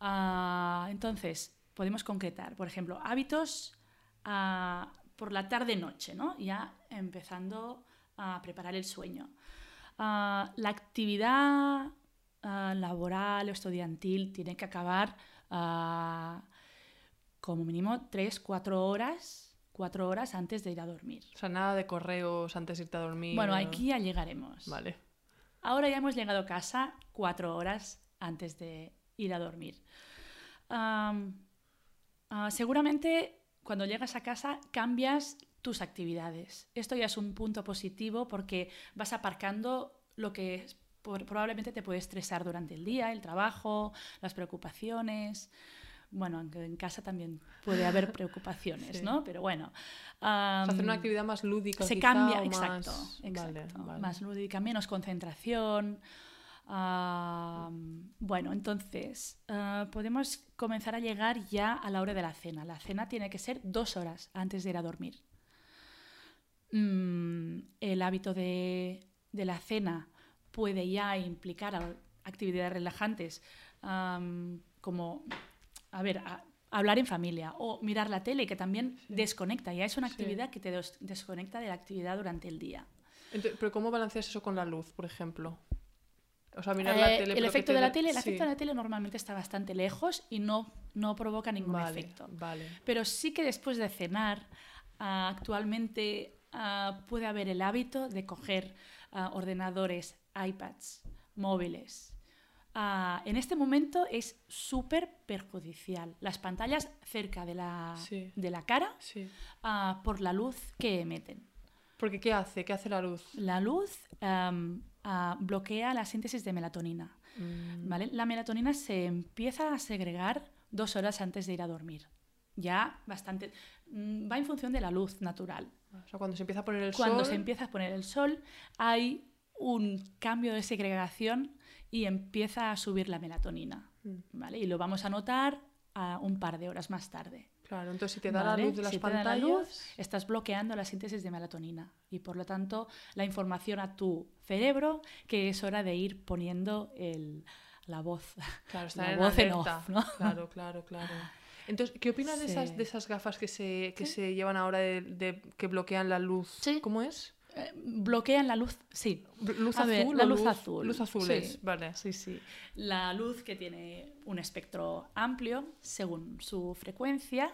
Ah, entonces, podemos concretar, por ejemplo, hábitos ah, por la tarde-noche, ¿no? Ya empezando a preparar el sueño. Ah, la actividad laboral o estudiantil tiene que acabar como mínimo 3-4 horas, cuatro horas antes de ir a dormir. O sea, nada de correos antes de irte a dormir. Bueno, aquí ya llegaremos. Vale. Ahora ya hemos llegado a casa cuatro horas antes de ir a dormir. Ah, seguramente cuando llegas a casa cambias tus actividades. Esto ya es un punto positivo porque vas aparcando lo que por- probablemente te puede estresar durante el día, el trabajo, las preocupaciones. Bueno, aunque en casa también puede haber preocupaciones, Sí. ¿no? Pero bueno. O sea, hacer una actividad más lúdica. se quizá, cambia, o exacto, más- exacto. Vale, vale. Más lúdica, menos concentración. Ah, bueno, entonces ah, podemos comenzar a llegar ya a la hora de la cena. La cena tiene que ser dos horas antes de ir a dormir. Mm, el hábito de, de la cena puede ya implicar actividades relajantes como, a ver, a- hablar en familia o mirar la tele, que también desconecta. Ya es una Sí. actividad que te des- desconecta de la actividad durante el día. Pero ¿cómo balanceas eso con la luz, por ejemplo? O sea, mirar la Eh, tele. el efecto de la tele, el sí. efecto de la tele normalmente está bastante lejos y no, no provoca ningún Vale, efecto. vale. Pero sí que después de cenar, ah, actualmente ah, puede haber el hábito de coger ah, ordenadores, iPads, móviles. En este momento es súper perjudicial. Las pantallas cerca de la, Sí. de la cara Sí. por la luz que emiten. Porque ¿qué hace? ¿Qué hace la luz? La luz ah, bloquea la síntesis de melatonina. Mm, ¿vale? La melatonina se empieza a segregar dos horas antes de ir a dormir. Ya bastante. mm, Va en función de la luz natural. O sea, cuando se empieza a poner el Cuando sol. se empieza a poner el sol, hay un cambio de segregación y empieza a subir la melatonina. Mm. ¿vale? Y lo vamos a notar a un par de horas más tarde. Claro, entonces si te da ¿vale? la luz de las Si te da la pantallas. luz, estás bloqueando la síntesis de melatonina y por lo tanto la información a tu cerebro que es hora de ir poniendo el- la voz. Claro, la en voz en off, ¿no? Claro, claro, claro. Entonces, ¿qué opinas de, esas, de esas gafas que se, que se llevan ahora de, de- que bloquean la luz? Sí. ¿Cómo es? Bloquean la luz, sí. ¿Luz A ver, azul? la luz azul. Luz azul Sí. vale. Sí, sí. La luz que tiene un espectro amplio según su frecuencia.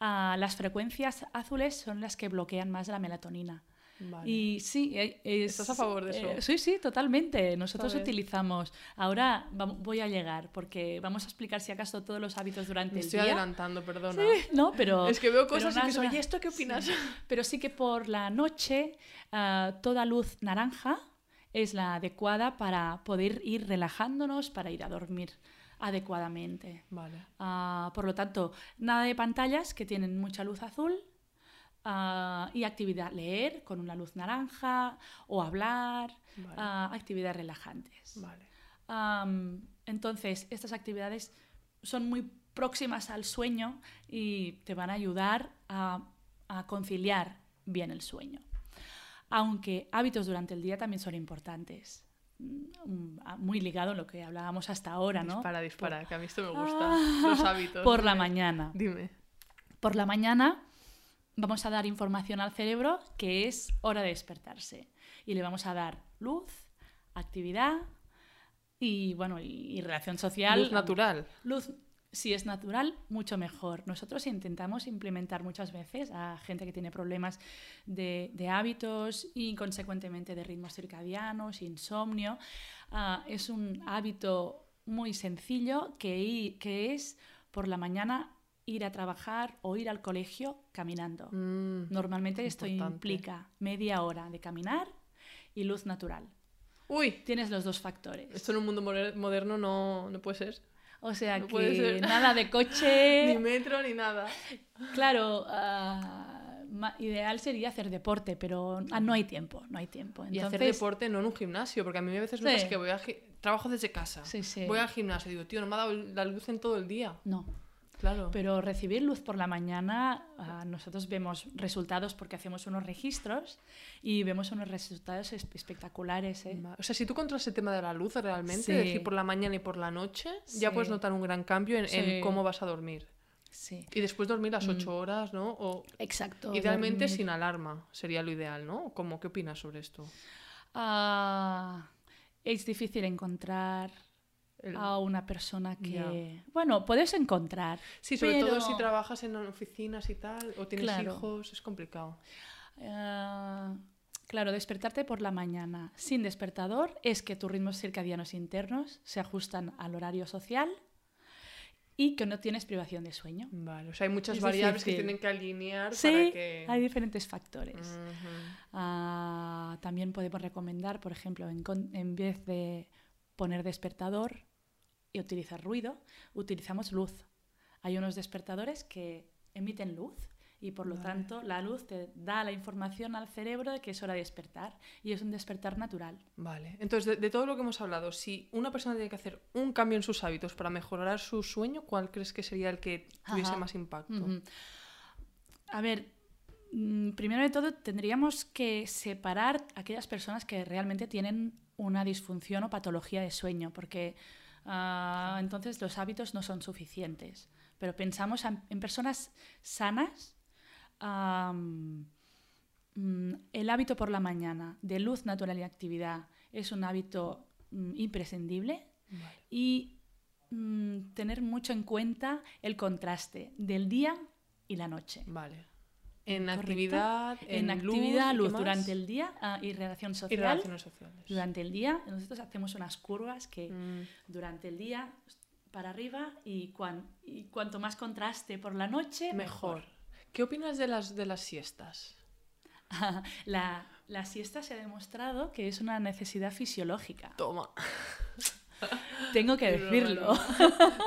Ah, las frecuencias azules son las que bloquean más la melatonina. Vale. Y sí, eh, es- ¿Estás a favor de eso? eh, sí, sí, totalmente. Nosotros bien. utilizamos. Ahora voy a llegar porque vamos a explicar si acaso todos los hábitos durante Me el estoy día. adelantando, perdona. No, pero Es que veo cosas y pienso, oye, ¿esto qué opinas? Sí. Pero sí que por la noche ah, toda luz naranja es la adecuada para poder ir relajándonos, para ir a dormir adecuadamente. Vale. Ah, por lo tanto, nada de pantallas que tienen mucha luz azul ah, y actividad, leer con una luz naranja o hablar, Vale. ah, actividades relajantes. Vale. Entonces, estas actividades son muy próximas al sueño y te van a ayudar a, a conciliar bien el sueño. Aunque hábitos durante el día también son importantes. Mm, a- Muy ligado a lo que hablábamos hasta ahora, ¿no? Dispara, dispara, que a mí esto me gusta. Ah, Los hábitos. Por la mañana. Dime. Por la mañana vamos a dar información al cerebro que es hora de despertarse. Y le vamos a dar luz, actividad y, bueno, y, y relación social. Luz natural. Luz, si es natural, mucho mejor. Nosotros intentamos implementar muchas veces a gente que tiene problemas de, de hábitos y consecuentemente de ritmos circadianos, insomnio. Ah, es un hábito muy sencillo que es por la mañana ir a trabajar o ir al colegio caminando. Mm, Normalmente esto importante. implica media hora de caminar y luz natural. Uy, Tienes los dos factores. esto en un mundo moder- moderno no, no puede ser. O sea No que nada de coche. Ni metro ni nada. Claro, ma- ideal sería hacer deporte, pero ah, no hay tiempo, no hay tiempo. Y hacer Entonces, deporte no en un gimnasio, porque a mí a veces me Sí. pasa que voy a trabajo desde casa. Sí, sí. Voy al gimnasio y digo, tío, no me ha dado la luz en todo el día. No, Claro. pero recibir luz por la mañana, ah, nosotros vemos resultados porque hacemos unos registros y vemos unos resultados es- espectaculares. ¿eh? O sea, si tú controlas el tema de la luz realmente, Sí. es decir, por la mañana y por la noche, ya Sí. puedes notar un gran cambio en, en Sí. cómo vas a dormir. Sí, Y después dormir las ocho horas, ¿no? O exacto. idealmente dormir. sin alarma, sería lo ideal, ¿no? ¿Cómo, ¿Qué opinas sobre esto? Ah, es difícil encontrar El- a una persona que... Ya. Bueno, puedes encontrar. Sí, sobre todo pero- si trabajas en oficinas y tal, o tienes Claro. hijos, es complicado. Ah, claro, despertarte por la mañana sin despertador es que tus ritmos circadianos internos se ajustan al horario social y que no tienes privación de sueño. Vale, o sea, hay muchas Es variables que difícil. tienen que alinear Sí, para que... hay diferentes factores. Ujú. Ah, también podemos recomendar, por ejemplo, en, en vez de poner despertador y utilizar ruido, utilizamos luz. Hay unos despertadores que emiten luz Y por lo Vale. tanto, la luz te da la información al cerebro de que es hora de despertar. Y es un despertar natural. Vale. Entonces, de, de todo lo que hemos hablado, si una persona tiene que hacer un cambio en sus hábitos para mejorar su sueño, ¿cuál crees que sería el que tuviese Ajá. más impacto? Ujú. A ver, mm, primero de todo tendríamos que separar a aquellas personas que realmente tienen una disfunción o patología de sueño, porque ah, entonces los hábitos no son suficientes. Pero pensamos en, en personas sanas. mm, el hábito por la mañana de luz natural y actividad es un hábito mm, imprescindible Vale. y mm, tener mucho en cuenta el contraste del día y la noche. Vale. En ¿Correcto? actividad, en, En, actividad, ¿y qué luz durante el día ah, y relación y social. relaciones sociales. Durante el día, nosotros hacemos unas curvas que Mm, durante el día para arriba y, cuan- y cuanto más contraste por la noche, mejor. ¿Qué opinas de las, de las siestas? la, la siesta se ha demostrado que es una necesidad fisiológica. Toma. Tengo que decirlo.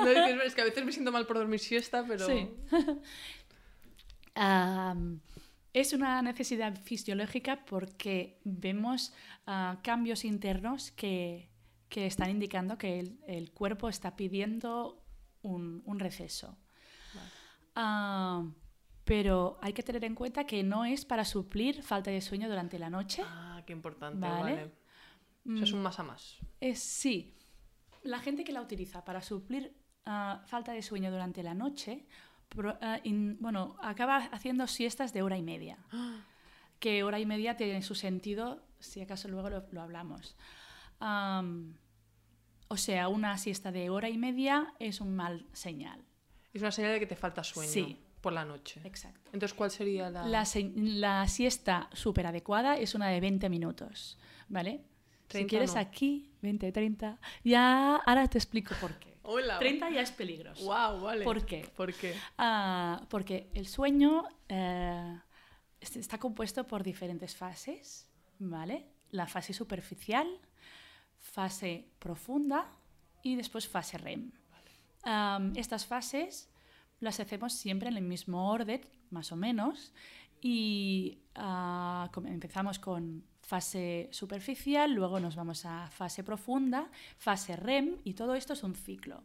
No, que, es que a veces me siento mal por dormir siesta, pero... Sí. Es una necesidad fisiológica porque vemos ah, cambios internos que, que están indicando que el, el cuerpo está pidiendo un, un receso. Pero hay que tener en cuenta que no es para suplir falta de sueño durante la noche. Ah, qué importante, Vale. vale. O sea, es un más a más. Es sí. La gente que la utiliza para suplir ah, falta de sueño durante la noche, pro- ah, in- bueno, acaba haciendo siestas de hora y media. Que hora y media tiene su sentido, si acaso luego lo, lo hablamos. Am, o sea, una siesta de hora y media es un mal señal. Es una señal de que te falta sueño Sí. por la noche. Exacto. Entonces, ¿cuál sería la...? La, siesta súper adecuada es una de 20 minutos, ¿vale? Si 30 quieres no. aquí, 20, 30, ya ahora te explico por qué. Hola. 30 ya es peligroso. Wow, vale. ¿Por qué? ¿Por qué? Ah, porque el sueño eh, est- está compuesto por diferentes fases, ¿vale? La fase superficial, fase profunda y después fase REM. Estas fases las hacemos siempre en el mismo orden, más o menos, y ah, empezamos con fase superficial, luego nos vamos a fase profunda, fase REM, y todo esto es un ciclo.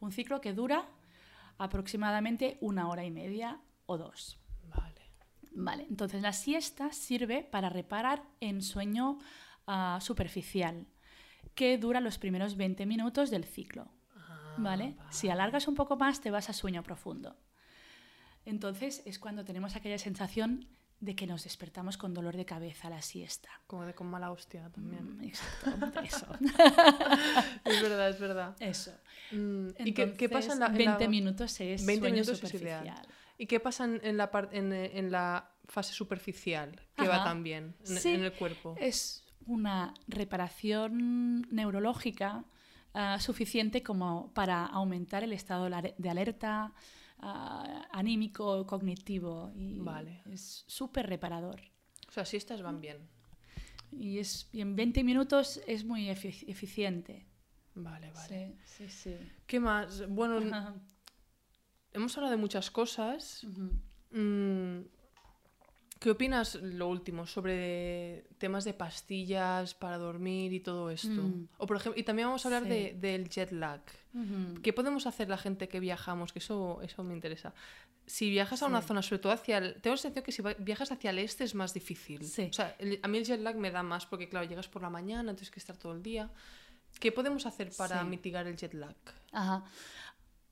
Un ciclo que dura aproximadamente una hora y media o dos. Vale. Vale, entonces la siesta sirve para reparar en sueño ah, superficial, que dura los primeros 20 minutos del ciclo. Ah, ¿Vale? Si alargas un poco más, te vas a sueño profundo. Entonces es cuando tenemos aquella sensación de que nos despertamos con dolor de cabeza a la siesta. Como de con mala hostia también. Mm, Exacto, eso. Es verdad, es verdad. eso. Mm, ¿Y qué, qué pasa en la, en la- 20 minutos es 20 sueño minutos es superficial. ideal. ¿Y qué pasa en, la, en, en la fase superficial? Que va Ajá. bien en, Sí. en el cuerpo. Es una reparación neurológica ah, suficiente como para aumentar el estado de alerta anímico, cognitivo. Y Vale. Es súper reparador. O sea, siestas van bien. Y, es, y en 20 minutos es muy efi- eficiente. Vale, vale. Sí, sí, sí. ¿Qué más? Bueno, hemos hablado de muchas cosas. Mm, ¿Qué opinas, lo último, sobre temas de pastillas para dormir y todo esto? Mm. O por ejemplo, y también vamos a hablar Sí. de- del jet lag. Ujú. ¿Qué podemos hacer la gente que viajamos? Que eso, eso me interesa. Si viajas a una zona, sobre todo hacia el... Tengo la sensación que si viajas hacia el este es más difícil. Sí. O sea, el- a mí el jet lag me da más porque, claro, llegas por la mañana, tienes que estar todo el día. ¿Qué podemos hacer para mitigar el jet lag? Ajá.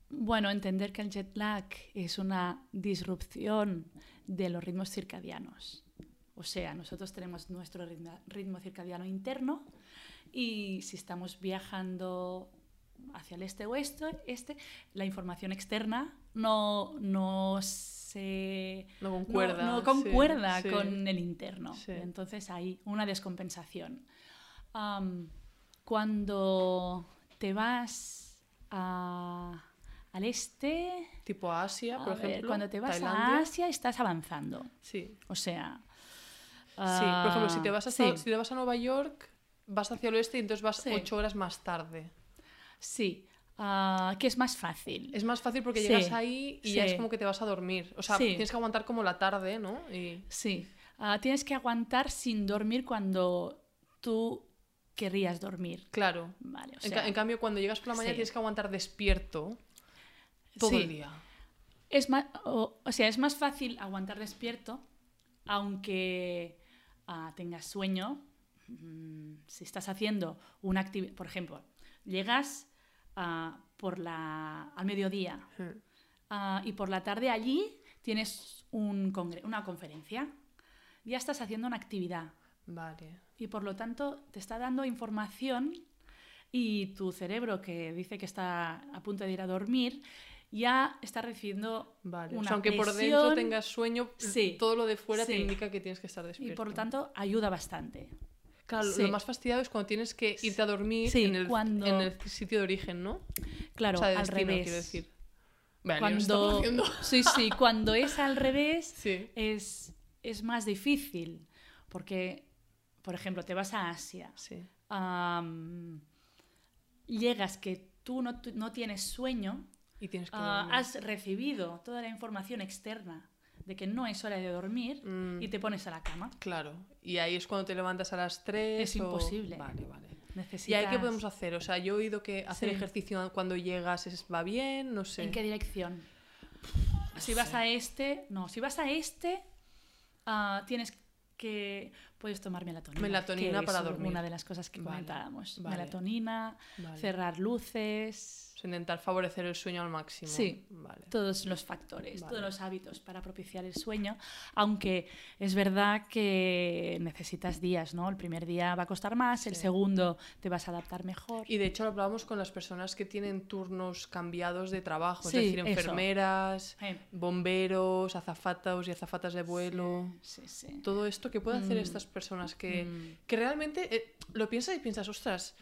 Bueno, entender que el jet lag es una disrupción de los ritmos circadianos. O sea, nosotros tenemos nuestro ritmo, ritmo circadiano interno y si estamos viajando hacia el este o este, este la información externa no, no se No concuerda. no sí, concuerda sí. con el interno. Sí. Entonces hay una descompensación. Cuando te vas a- al este, Tipo Asia, por a ver, ejemplo. cuando te vas Tailandia. a Asia estás avanzando. Sí. O sea... Sí, por ejemplo, si te, ah, vas a, sí. si te vas a Nueva York, vas hacia el oeste y entonces vas Sí. ocho horas más tarde. Sí. ah, ¿qué es más fácil? Es más fácil porque Sí, llegas ahí y ya es como que te vas a dormir. O sea, tienes que aguantar como la tarde, ¿no? Y... Sí, Ah, tienes que aguantar sin dormir cuando tú querrías dormir. Claro. Vale, o En, sea, ca- en cambio, cuando llegas por la mañana sí. tienes que aguantar despierto todo Sí. el día. Es más, o, o sea, es más fácil aguantar despierto, aunque ah, tengas sueño. Mm, Si estás haciendo una actividad, por ejemplo, llegas ah, por la, al mediodía ah, y por la tarde allí tienes un una conferencia. Ya estás haciendo una actividad Vale. y por lo tanto te está dando información y tu cerebro que dice que está a punto de ir a dormir ya está recibiendo Vale. O una sea, aunque por dentro tengas sueño, Sí. todo lo de fuera te indica que tienes que estar despierto. y por lo tanto ayuda bastante. Claro, lo- Sí. lo más fastidiado es cuando tienes que irte a dormir en, el, cuando- en el sitio de origen, ¿no? Claro, o sea, de al destino, revés. quiero decir. Vale, Cuando sí, sí, cuando es al revés es, es más difícil porque por ejemplo, te vas a Asia, llegas que tú no, no tienes sueño, Y tienes que ah, has recibido toda la información externa de que no es hora de dormir Mm. y te pones a la cama. Claro. Y ahí es cuando te levantas a las 3. Es imposible. Vale, vale. Necesitas... ¿Y ahí qué podemos hacer? O sea, yo he oído que hacer Sí. ejercicio cuando llegas es- va bien, no sé. ¿En qué dirección? Si vas a este, no, si vas a este, ah, tienes que puedes tomar melatonina. Melatonina que para es dormir. Una de las cosas que Vale, comentábamos. vale. Melatonina, cerrar luces, O sea, intentar favorecer el sueño al máximo. Sí. Vale. todos los factores, Vale. todos los hábitos para propiciar el sueño, aunque es verdad que necesitas días, ¿no? El primer día va a costar más, el segundo te vas a adaptar mejor. Y de hecho lo hablábamos con las personas que tienen turnos cambiados de trabajo, Sí, es decir, enfermeras, bomberos, azafatos y azafatas de vuelo. sí, sí. Todo esto que pueden hacer Mm. estas personas que, Mm. que realmente eh, lo piensas y piensas, ostras,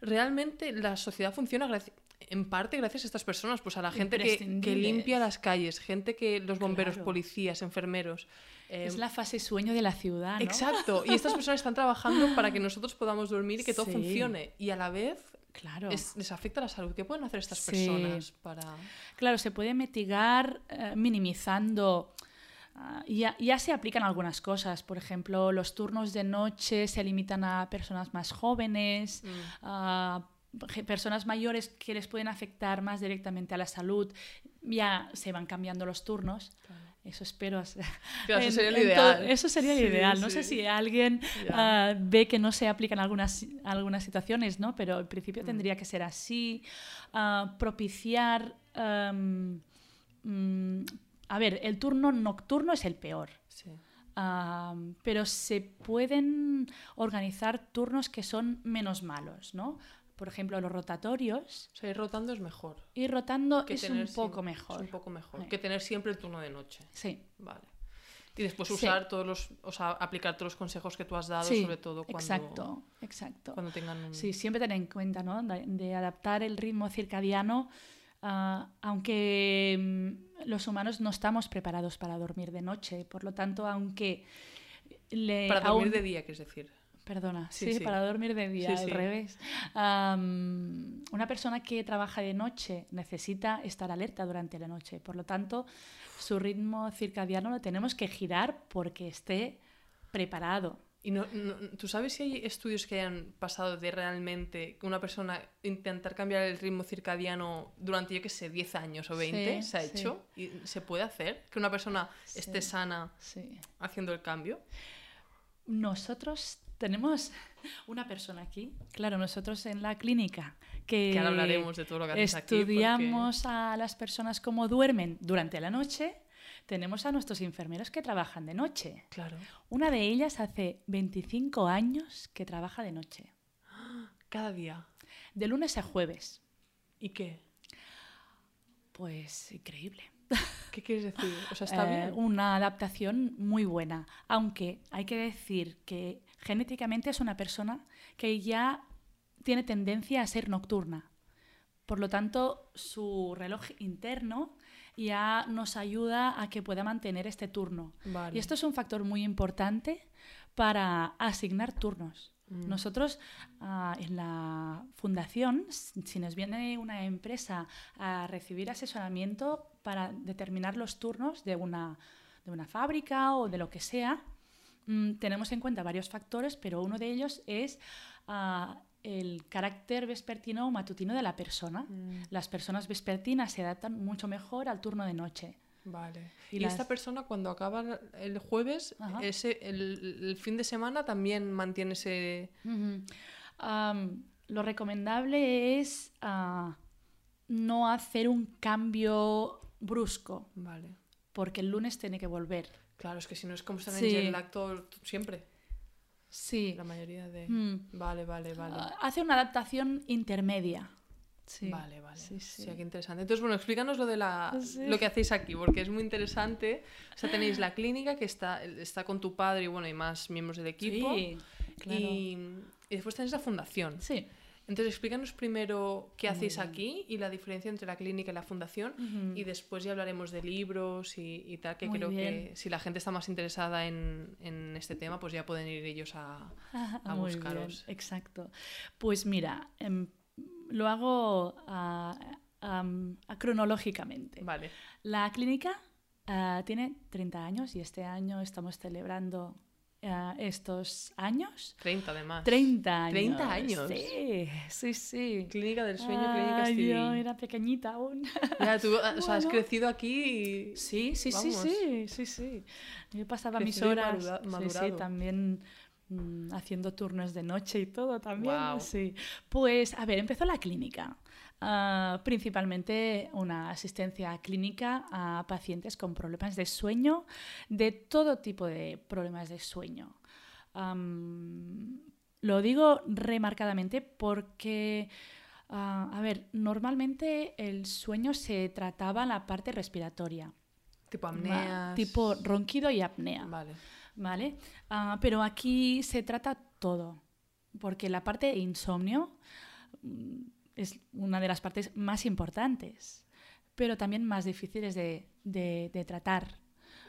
realmente la sociedad funciona graci- en parte gracias a estas personas, pues a la gente que, que limpia las calles, gente que los bomberos, Claro. policías, enfermeros. eh, Es la fase sueño de la ciudad, ¿no? Exacto, y estas personas están trabajando para que nosotros podamos dormir y que todo Sí. funcione. Y a la vez Claro. es- les afecta la salud. ¿Qué pueden hacer estas Sí. personas para...? Claro, se puede mitigar eh, minimizando. ah, ya, ya se aplican algunas cosas. Por ejemplo, los turnos de noche se limitan a personas más jóvenes, Mm. ge- personas mayores que les pueden afectar más directamente a la salud. Ya se van cambiando los turnos. Eso espero. Claro, eso sería el ideal. eso sería el Sí, ideal. No sí. sé si alguien ah, ve que no se aplican algunas, algunas situaciones, ¿no? Pero en Mm. principio tendría que ser así. Ah, propiciar. mm, a ver, el turno nocturno es el peor. Sí. Am, pero se pueden organizar turnos que son menos malos, ¿no? Por ejemplo, los rotatorios. O sea, ir rotando es mejor. Ir rotando que es un poco mejor. Es un poco mejor. Sí. Que tener siempre el turno de noche. Sí. Vale. Y después Sí. usar todos los... O sea, aplicar todos los consejos que tú has dado, Sí, sobre todo cuando... Exacto, exacto. Cuando tengan un... Sí, siempre tener en cuenta, ¿no? De, de adaptar el ritmo circadiano, ah, aunque mm, los humanos no estamos preparados para dormir de noche. Por lo tanto, aunque le, Para dormir aún- de día, quieres decir. Perdona, Sí, sí, sí. para dormir de día, Sí, al revés. Una persona que trabaja de noche necesita estar alerta durante la noche. Por lo tanto, su ritmo circadiano lo tenemos que girar porque esté preparado. Y no, no- ¿Tú sabes si hay estudios que hayan pasado de realmente que una persona intentar cambiar el ritmo circadiano durante, yo qué sé, 10 años o 20? Sí, ¿Se ha sí. hecho? ¿Y ¿Se puede hacer? Que una persona Sí. esté sana haciendo el cambio. Nosotros tenemos una persona aquí, claro, nosotros en la clínica, que, Que ahora hablaremos de todo lo que haces aquí, porque- estudiamos a las personas cómo duermen durante la noche. Tenemos a nuestros enfermeros que trabajan de noche. Claro. Una de ellas hace 25 años que trabaja de noche, Cada día. de lunes a jueves. ¿Y qué? Pues increíble. ¿Qué quieres decir? O sea, está Eh, bien. Una adaptación muy buena, aunque hay que decir que genéticamente es una persona que ya tiene tendencia a ser nocturna. Por lo tanto, su reloj interno ya nos ayuda a que pueda mantener este turno. Vale. Y esto es un factor muy importante para asignar turnos. Nosotros ah, en la fundación, si nos viene una empresa a recibir asesoramiento para determinar los turnos de una, de una fábrica o de lo que sea, mm, tenemos en cuenta varios factores, pero uno de ellos es ah, el carácter vespertino o matutino de la persona. Mm. Las personas vespertinas se adaptan mucho mejor al turno de noche. Vale. Y Y, las- esta persona cuando acaba el jueves, Ajá. ese, el, el fin de semana también mantiene ese... Lo recomendable es ah, no hacer un cambio brusco, Vale. porque el lunes tiene que volver. Claro, es que si no es como estar Sí. en jet lag todo- siempre. Sí. La mayoría de... Mm. Vale, vale, vale. Ah, hace una adaptación intermedia. Sí. Vale, vale. Sí, Sí, sí. qué interesante. Entonces, bueno, explícanos lo de la Sí. lo que hacéis aquí, porque es muy interesante. O sea, tenéis la clínica que está, está con tu padre y bueno, y más miembros del equipo. Sí, claro. y, y después tenéis la fundación. Sí. Entonces, explícanos primero qué hacéis aquí y la diferencia entre la clínica y la fundación. Y después ya hablaremos de libros y, y tal, que Muy creo que si la gente está más interesada en, en este tema, pues ya pueden ir ellos a, a bien, buscaros. exacto. Pues mira, em, lo hago ah, am, cronológicamente. Vale. La clínica ah, tiene 30 años y este año estamos celebrando ah, estos años. 30 además. 30 años. 30 años. Sí, sí, sí. Clínica del sueño, clínica Ay, yo Stevie. era pequeñita aún. Ya, tú o sea, has crecido aquí y... Sí, sí, sí, Vamos. sí, sí, sí. Yo pasaba mis Crecido horas, madura- sí, sí, también mm, haciendo turnos de noche y todo también, sí. Pues, a ver, empezó la clínica. Ah, principalmente una asistencia clínica a pacientes con problemas de sueño, de todo tipo de problemas de sueño. Lo digo remarcadamente porque, ah, a ver, normalmente el sueño se trataba en la parte respiratoria, Tipo ¿va? apneas. tipo ronquido y apnea. Vale. ¿vale? Ah, pero aquí se trata todo, porque la parte de insomnio es una de las partes más importantes, pero también más difíciles de, de- de tratar.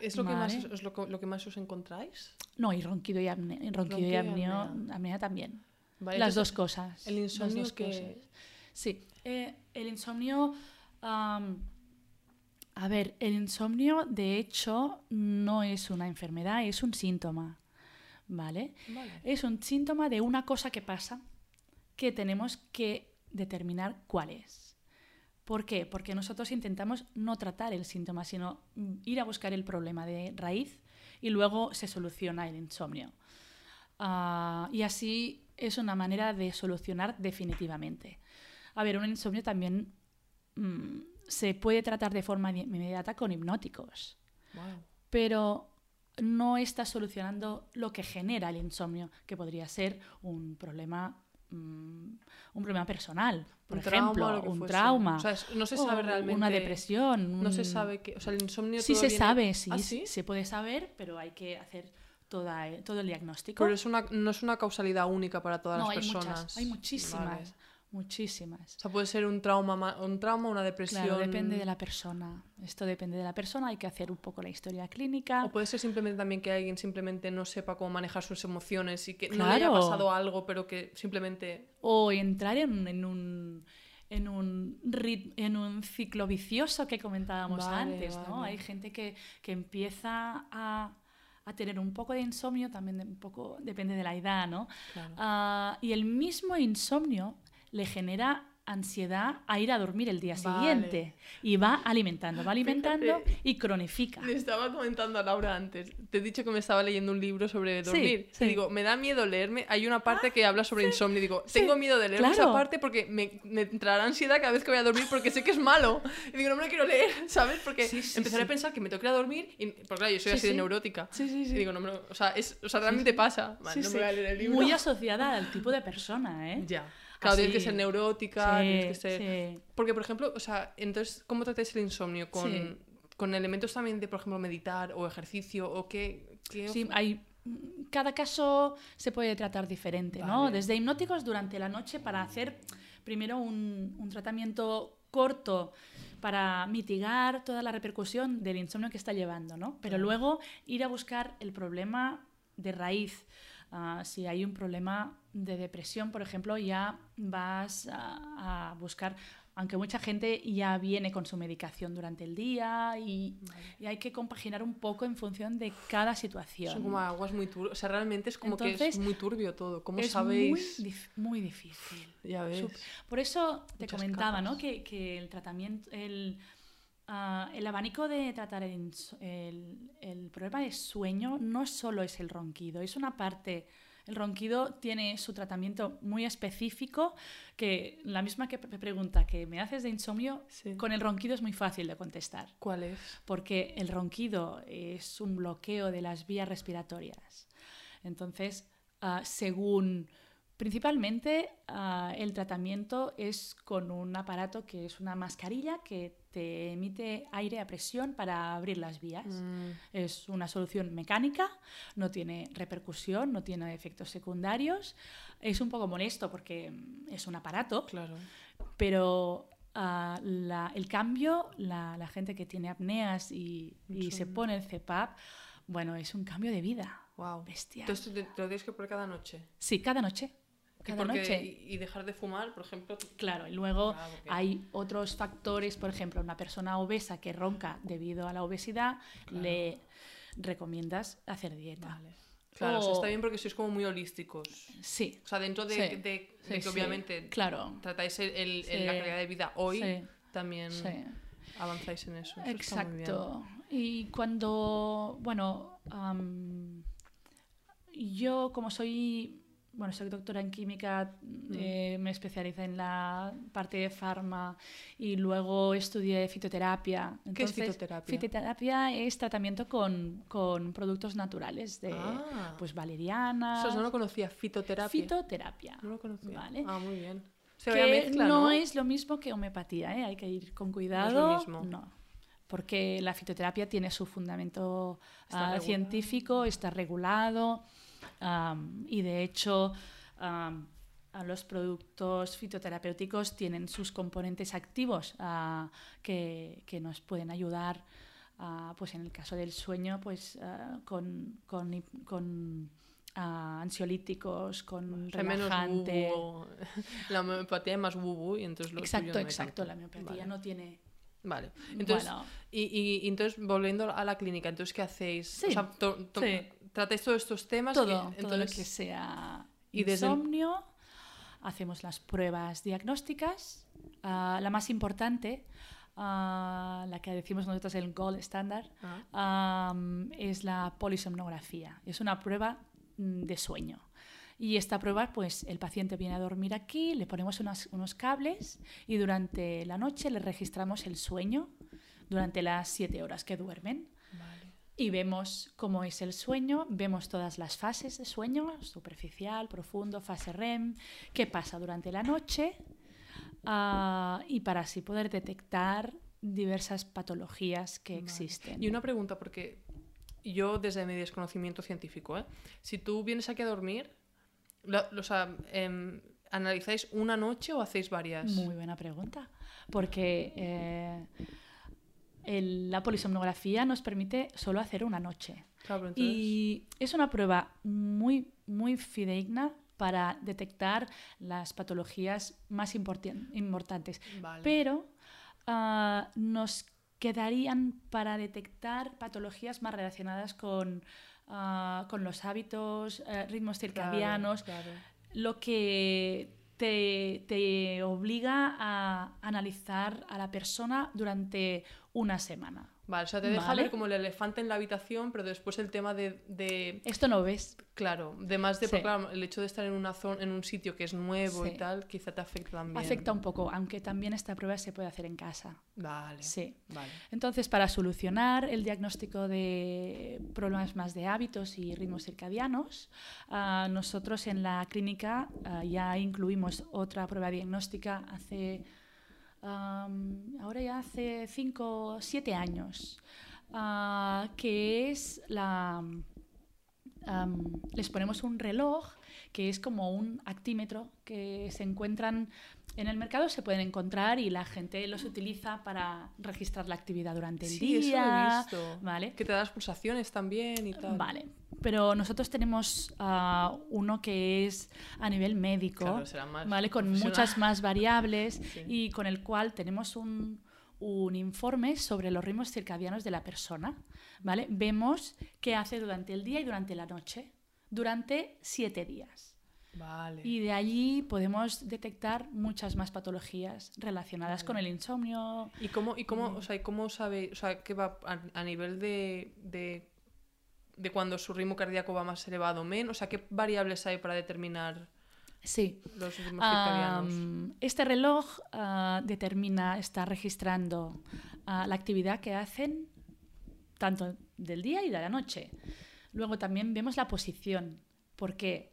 ¿Es lo que, más, es lo, que- lo que más os encontráis? No, y ronquido y ronquido Ronquido y apnea. apnea también. Vale, Las entonces, dos cosas. el insomnio que- cosas. Sí, eh, el insomnio... a ver, el insomnio de hecho no es una enfermedad, es un síntoma. ¿Vale? Vale. Es un síntoma de una cosa que pasa que tenemos que determinar cuál es. ¿Por qué? Porque nosotros intentamos no tratar el síntoma, sino ir a buscar el problema de raíz y luego se soluciona el insomnio. Ah, y así es una manera de solucionar definitivamente. A ver, un insomnio también mm, se puede tratar de forma inmediata con hipnóticos Wow. pero no está solucionando lo que genera el insomnio, que podría ser un problema, un problema personal, por Un trauma ejemplo, que un fuese. trauma, O sea, es- no se sabe realmente- una depresión. No se sabe que... O sea, el insomnio Sí se viene- sabe, sí, ¿Ah, sí? se puede saber, pero hay que hacer toda, todo el diagnóstico. Pero es una, no es una causalidad única para todas no, las hay personas. muchas, hay muchísimas, Vale. Muchísimas. O sea, puede ser un trauma, ma- un trauma, una depresión... Claro, depende de la persona. Esto depende de la persona, hay que hacer un poco la historia clínica. O puede ser simplemente también que alguien simplemente no sepa cómo manejar sus emociones y que no le haya Claro. pasado algo, pero que simplemente... o entrar en, en un en un, rit- en un ciclo vicioso que comentábamos Vale, antes, ¿no? vale. Hay gente que, que empieza a, a tener un poco de insomnio, también de- un poco depende de la edad, ¿no? Claro. Ah, y el mismo insomnio le genera ansiedad a ir a dormir el día Vale. siguiente y va alimentando, va alimentando Fíjate. y cronifica. Le estaba comentando a Laura antes. Te he dicho que me estaba leyendo un libro sobre Sí, dormir. sí. Y digo, me da miedo leerme. Hay una parte que habla sobre insomnio. Y digo, sí, tengo miedo de leerme esa claro. parte porque me, me entrará ansiedad cada vez que voy a dormir porque sé que es malo. Y digo, no me lo quiero leer, ¿sabes? Porque Sí, sí, empezaré sí. a pensar que me tengo que ir a dormir. Y, porque claro, yo soy Sí, así de sí. neurótica. Sí, sí, sí. Y digo, no me lo- o sea, es, o sea, realmente pasa. Vale, Sí, no sí. me voy a leer el libro. Muy asociada al tipo de persona, ¿eh? Ya. Claro, tienes que ser neurótica, Sí, tienes que ser... sí. Porque, por ejemplo, o sea, entonces, ¿cómo tratáis el insomnio? ¿Con, Sí. con elementos también de, por ejemplo, meditar o ejercicio? ¿O qué? qué Sí, hay, cada caso se puede tratar diferente, ¿no? Vale. Desde hipnóticos durante la noche para hacer primero un, un tratamiento corto para mitigar toda la repercusión del insomnio que está llevando, ¿no? Pero luego ir a buscar el problema de raíz. Ah, si hay un problema de depresión, por ejemplo, ya vas a, a buscar aunque mucha gente ya viene con su medicación durante el día y, y hay que compaginar un poco en función de cada situación. Son como aguas muy turbias. O sea, realmente es como que es muy turbio todo. ¿Cómo es sabéis? Muy, dif- muy difícil. Ya ves. Por eso te Muchas comentaba, capas. ¿no? Que, que el tratamiento, el, ah, el abanico de tratar el, el, el problema de sueño no solo es el ronquido, es una parte. El ronquido tiene su tratamiento muy específico, que la misma que pre- pregunta que me haces de insomnio, Sí. con el ronquido es muy fácil de contestar ¿Cuál es? porque el ronquido es un bloqueo de las vías respiratorias. Entonces, ah, según principalmente ah, el tratamiento es con un aparato que es una mascarilla que te emite aire a presión para abrir las vías. Mm, Es una solución mecánica, no tiene repercusión, no tiene efectos secundarios. Es un poco molesto porque mm, es un aparato, claro. pero ah, la- el cambio, la, la gente que tiene apneas y, y se pone el CPAP, bueno, es un cambio de vida. Wow. Bestial. Entonces te, te lo tienes que poner cada noche. Sí, cada noche. Y Cada porque- noche. Y, y dejar de fumar, por ejemplo. Claro, y luego porque- hay otros factores, por ejemplo, una persona obesa que ronca debido a la obesidad, le recomiendas hacer dieta. Vale. Claro, o sea, O- está bien porque sois como muy holísticos. Sí, O sea, dentro de, Sí. de- de sí, que sí, obviamente Claro. tratáis el, la calidad de vida hoy, también avanzáis en eso. Exacto. Y cuando, bueno, yo como soy, bueno, soy doctora en química, Mm. eh, me especialicé en la parte de farma y luego estudié fitoterapia. ¿Qué es Entonces, fitoterapia? Fitoterapia es tratamiento con, con productos naturales de, Ah. pues, valeriana. Eso no lo conocía, fitoterapia. Fitoterapia. No lo conocía. Vale. Ah, muy bien. Se que mezcla, no, ¿no? es lo mismo que homeopatía, ¿eh? hay que ir con cuidado. mismo. No, porque la fitoterapia tiene su fundamento Está regulado. científico, está regulado am, y de hecho a los productos fitoterapéuticos tienen sus componentes activos ah, que, que nos pueden ayudar, ah, pues en el caso del sueño, pues ah, con, con, con, ansiolíticos, con menos relajante. bubu. La homeopatía es más bubu y entonces lo Exacto, no exacto. La homeopatía Vale. no tiene. Vale. Entonces, bueno, y, y- entonces, volviendo a la clínica, entonces, ¿qué hacéis? Sí, O sea, to- to- sí. tratáis todos estos temas. todo, que- todo lo entonces, que sea y desde insomnio. Hacemos las pruebas diagnósticas. Ah, la más importante, ah, la que decimos nosotros el gold standard, Ah. am, es la polisomnografía. Es una prueba mm, de sueño. Y esta prueba, pues el paciente viene a dormir aquí, le ponemos unas- unos cables y durante la noche le registramos el sueño durante las siete horas que duermen. Vale. Y vemos cómo es el sueño, vemos todas las fases de sueño, superficial, profundo, fase REM, qué pasa durante la noche, ah, y para así poder detectar diversas patologías que Vale. existen. Y una pregunta, porque yo desde mi desconocimiento científico, ¿eh? si tú vienes aquí a dormir, lo- lo- o sea, em, ¿analizáis una noche o hacéis varias? Muy buena pregunta, porque eh, el- la polisomnografía nos permite solo hacer una noche. Claro, entonces, Y es una prueba muy, muy fidedigna para detectar las patologías más importan- importantes. vale. Pero ah, nos quedarían para detectar patologías más relacionadas con, ah, con los hábitos, eh, ritmos Claro, circadianos, claro. lo que te, te obliga a analizar a la persona durante una semana. Vale, o sea, te deja Vale. ver como el elefante en la habitación, pero después el tema de, de- Esto no ves. claro, de más de, Sí. porque, claro, el hecho de estar en una zona, en un sitio que es nuevo Sí. y tal, quizá te afecta también. Afecta un poco, aunque también esta prueba se puede hacer en casa. Vale. Sí. Vale. Entonces, para solucionar el diagnóstico de problemas más de hábitos y ritmos circadianos, ah, nosotros en la clínica ah, ya incluimos otra prueba diagnóstica hace, ahora ya hace 5 o 7 años, ah, que es la... les ponemos un reloj que es como un actímetro que se encuentran en el mercado, se pueden encontrar y la gente los utiliza para registrar la actividad durante el Sí, eso lo he día. visto. Vale. Que te das pulsaciones también y tal. Vale, pero nosotros tenemos ah, uno que es a nivel médico, Claro, será más ¿vale? Con muchas más variables Sí. y con el cual tenemos un, un informe sobre los ritmos circadianos de la persona, ¿vale? Vemos qué hace durante el día y durante la noche, durante siete días. Vale. Y de allí podemos detectar muchas más patologías relacionadas con el insomnio. ¿Y cómo, y Mm. cómo, o sea, cómo sabe, o sea, qué va a, a nivel de, de, de cuando su ritmo cardíaco va más elevado o menos? O sea, ¿qué variables hay para determinar Sí. los ritmos circadianos? Am, este reloj ah, determina, está registrando ah, la actividad que hacen tanto del día y de la noche. Luego también vemos la posición. ¿Por qué?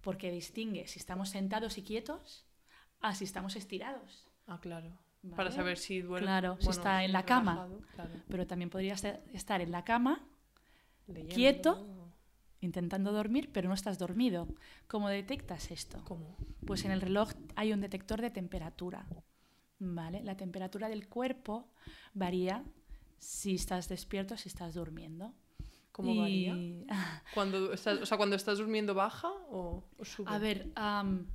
Porque distingue si estamos sentados y quietos a si estamos estirados. Ah, claro. Vale. Para saber si duerme. Claro, si está en la cama. Claro. Pero también podría estar en la cama Leyendo. Quieto. intentando dormir, pero no estás dormido. ¿Cómo detectas esto? ¿Cómo? Pues en el reloj hay un detector de temperatura. ¿Vale? La temperatura del cuerpo varía si estás despierto, si estás durmiendo. ¿Cómo Y- varía? Cuando estás, o sea, cuando estás durmiendo baja o, o sube. A ver, am,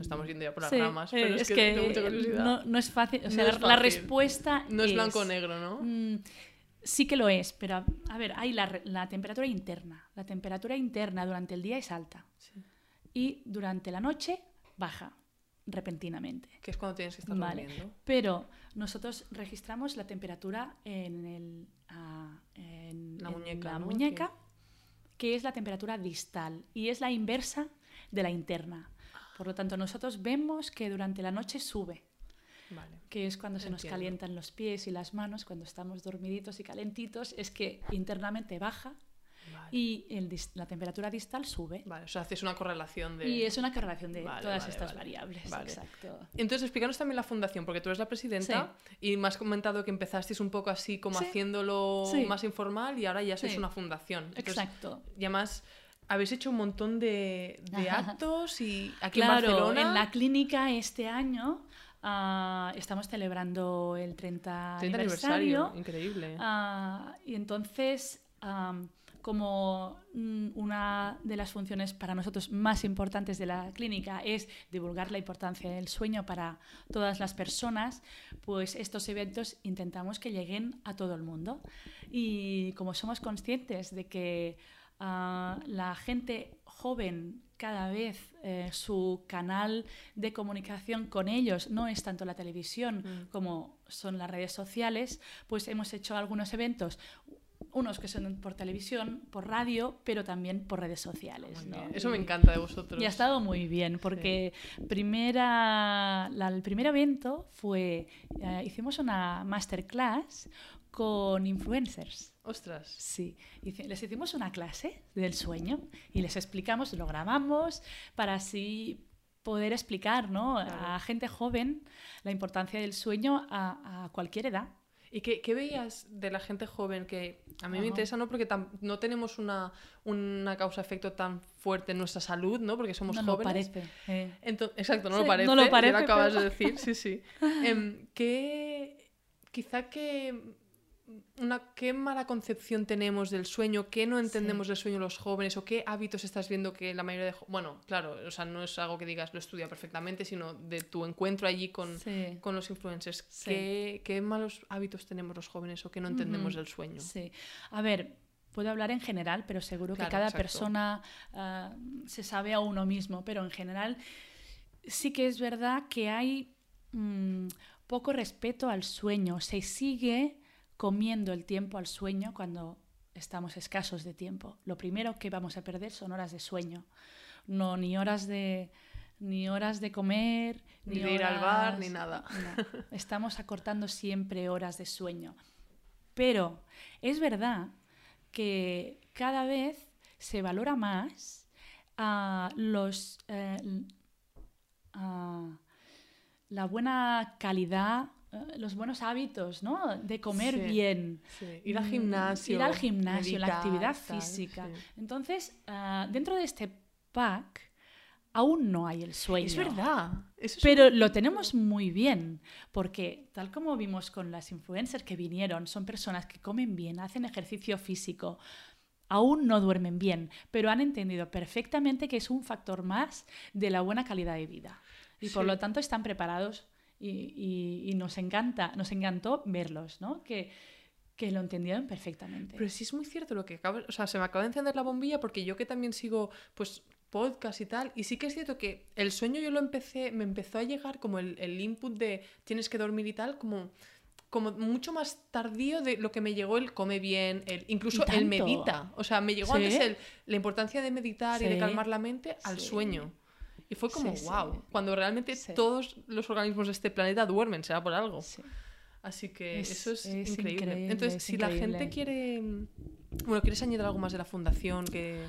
Estamos yendo ya por las sí, ramas, eh, pero es, que, tengo mucha curiosidad. no, no es fácil. O sea, es la- respuesta No es blanco o negro, ¿no? Mm, sí que lo es, pero a, a ver, hay la, la temperatura interna. La temperatura interna durante el día es alta Sí. y durante la noche baja repentinamente. Que es cuando tienes que estar Vale. durmiendo. Pero nosotros registramos la temperatura en, el, en- La en muñeca, la ¿no? muñeca, que es la temperatura distal y es la inversa de la interna. Por lo tanto, nosotros vemos que durante la noche sube, Vale. que es cuando se nos Entiendo. calientan los pies y las manos, cuando estamos dormiditos y calentitos, es que internamente baja Vale. y el la temperatura distal sube. Vale, o sea, haces una correlación de... Y es una correlación de Vale, todas vale, estas variables. Vale. Exacto. Entonces, explícanos también la fundación, porque tú eres la presidenta y me has comentado que empezasteis un poco así, como Sí. haciéndolo Sí. más informal y ahora ya sois Sí. una fundación. Entonces, Exacto. Y además, habéis hecho un montón de, de actos y aquí Claro, en Barcelona... en la clínica este año ah, estamos celebrando el 30, 30 aniversario. aniversario. Increíble. Ah, y entonces, am, como mm, una de las funciones para nosotros más importantes de la clínica es divulgar la importancia del sueño para todas las personas, pues estos eventos intentamos que lleguen a todo el mundo. Y como somos conscientes de que ah, la gente joven cada vez eh, su canal de comunicación con ellos no es tanto la televisión Mm. como son las redes sociales, pues hemos hecho algunos eventos, unos que son por televisión, por radio, pero también por redes sociales. Eso me encanta de vosotros. y ha estado muy bien, porque primera, la- el primer evento fue, eh, hicimos una masterclass con influencers. Ostras. Sí, les hicimos una clase del sueño y les explicamos, lo grabamos para así poder explicar ¿no? Claro. a gente joven la importancia del sueño a, a cualquier edad. ¿Y qué, qué veías de la gente joven que a mí me interesa, ¿no? Porque tam- no tenemos una, una causa-efecto tan fuerte en nuestra salud, ¿no? Porque somos no lo jóvenes. parece. eh. Exacto, no Sí, lo parece. no lo parece, acabas pero- de decir, sí, sí. Em, ¿qué, quizá que una, qué mala concepción tenemos del sueño, qué no entendemos del sueño los jóvenes o qué hábitos estás viendo que la mayoría de... Bueno, claro, o sea, no es algo que digas lo estudia perfectamente, sino de tu encuentro allí con, Sí. con los influencers. Sí. ¿Qué, qué malos hábitos tenemos los jóvenes o qué no entendemos del sueño? Sí. A ver, puedo hablar en general, pero seguro Claro, que cada exacto. persona ah, se sabe a uno mismo, pero en general sí que es verdad que hay mm, poco respeto al sueño. Se sigue comiendo el tiempo al sueño cuando estamos escasos de tiempo. Lo primero que vamos a perder son horas de sueño. No, ni horas de ni horas de comer, Ni de ir al bar, ni nada. no. Estamos acortando siempre horas de sueño. Pero es verdad que cada vez se valora más a los, a la buena calidad, los buenos hábitos, ¿no? De comer Sí. bien. Sí, Ir al gimnasio. Ir al gimnasio, la actividad tal, física. sí. Entonces, ah, dentro de este pack aún no hay el sueño. Es verdad. Eso es Pero lo tenemos muy bien, porque tal como vimos con las influencers que vinieron, son personas que comen bien, hacen ejercicio físico, aún no duermen bien, pero han entendido perfectamente que es un factor más de la buena calidad de vida. Y por lo tanto están preparados y, y- y nos encanta, nos encantó verlos, ¿no? Que, que lo entendieron perfectamente. Pero sí es muy cierto lo que acaba, o sea, se me acaba de encender la bombilla porque yo que también sigo pues podcast y tal, y sí que es cierto que el sueño yo lo empecé, me empezó a llegar como el, el input de tienes que dormir y tal, como como mucho más tardío de lo que me llegó el come bien, el incluso el medita. O sea, me llegó Sí. antes el, la importancia de meditar y de Sí. calmar la mente al Sí. sueño. Y fue como, Sí, sí. wow, cuando realmente Sí. todos los organismos de este planeta duermen, será por algo. Sí. Así que Es- eso es, es increíble. increíble, Entonces, es si la gente quiere. Bueno, ¿quieres añadir algo más de la fundación? Que...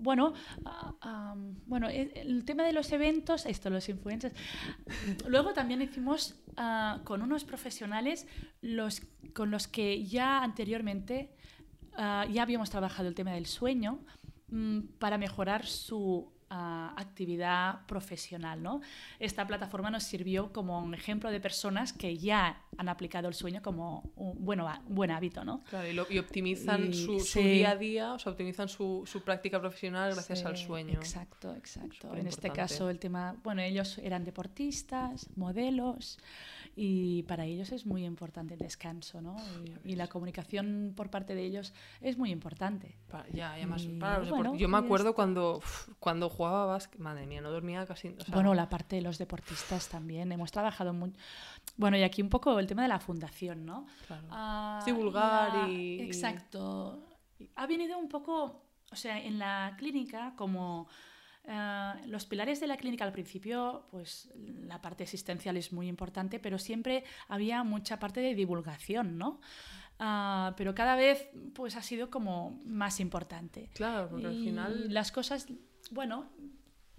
Bueno, bueno, el, el tema de los eventos, esto, los influencers. Luego también hicimos ah, con unos profesionales los, con los que ya anteriormente ah, ya habíamos trabajado el tema del sueño mm, para mejorar su actividad profesional. ¿no? Esta plataforma nos sirvió como un ejemplo de personas que ya han aplicado el sueño como un bueno, buen hábito. ¿no? Claro, y, lo- y optimizan Y- su, día a día, o sea, optimizan su, su práctica profesional gracias Sí, al sueño. Exacto, exacto. En este caso el tema, bueno, ellos eran deportistas, modelos y para ellos es muy importante el descanso, ¿no? Y, y la comunicación por parte de ellos es muy importante. Pa- ya, y además, Y, para los bueno, yo me acuerdo esto. cuando, cuando jugaba básquet, madre mía, no dormía casi. o sea, Bueno, la parte de los deportistas también. Hemos trabajado muy... Bueno, y aquí un poco el tema de la fundación, ¿no? claro. Ah, Divulgar la- y- Exacto. Ha venido un poco, o sea, en la clínica como... eh, los pilares de la clínica al principio, pues la parte asistencial es muy importante, pero siempre había mucha parte de divulgación, ¿no? Ah, pero cada vez pues ha sido como más importante. Claro, porque al Y final. las cosas, bueno,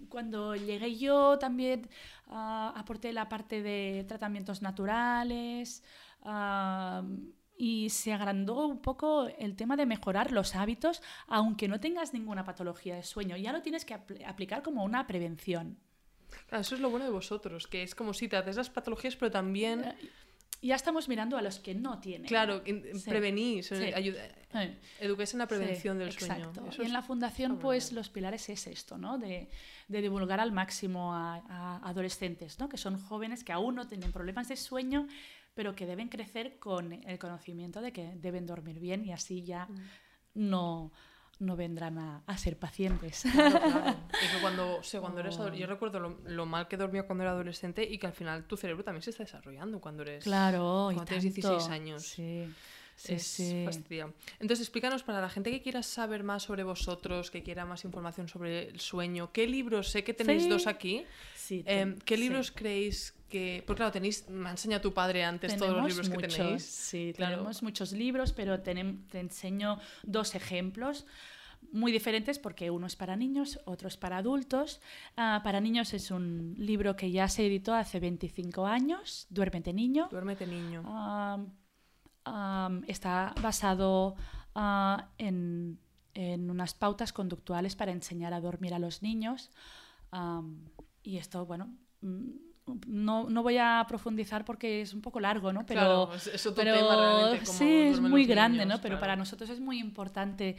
cuando llegué yo también ah, aporté la parte de tratamientos naturales ah, y se agrandó un poco el tema de mejorar los hábitos, aunque no tengas ninguna patología de sueño. Ya lo tienes que apl- aplicar como una prevención. Claro, eso es lo bueno de vosotros, que es como si te haces las patologías, pero también. Ya estamos mirando a los que no tienen. Claro, in- Sí. prevenís, Sí. Eh. en la prevención Sí, del sueño. exacto. Eso y en la fundación, pues los pilares es esto, ¿no? De, de divulgar al máximo a, a adolescentes, ¿no? Que son jóvenes que aún no tienen problemas de sueño, pero que deben crecer con el conocimiento de que deben dormir bien y así ya Mm. no, no vendrán a, a ser pacientes. Claro, claro. Es que cuando, o sea, cuando eres Oh. yo recuerdo lo, lo mal que dormía cuando era adolescente y que al final tu cerebro también se está desarrollando cuando eres claro, y cuando tienes tanto. 16 años. Sí, sí, es sí. fastidia. Entonces, explícanos para la gente que quiera saber más sobre vosotros, que quiera más información sobre el sueño, ¿qué libros? Sé que tenéis Sí. dos aquí. Sí, ten- ¿Qué libros creéis que.? Porque claro, tenéis. Me ha enseñado tu padre antes todos los Tenemos libros que muchos, tenéis. Sí, Claro. tenemos muchos libros, pero tenem- te enseño dos ejemplos muy diferentes porque uno es para niños, otro es para adultos. Ah, para niños es un libro que ya se editó hace 25 años, Duérmete niño. Duérmete, niño. Am, am, está basado ah, en, en unas pautas conductuales para enseñar a dormir a los niños. Am, y esto, bueno, mm, no, no voy a profundizar porque es un poco largo, ¿no? Pero, Claro, es- otro pero tema realmente, cómo sí, es muy grande, niños, ¿no? Pero claro. para nosotros es muy importante.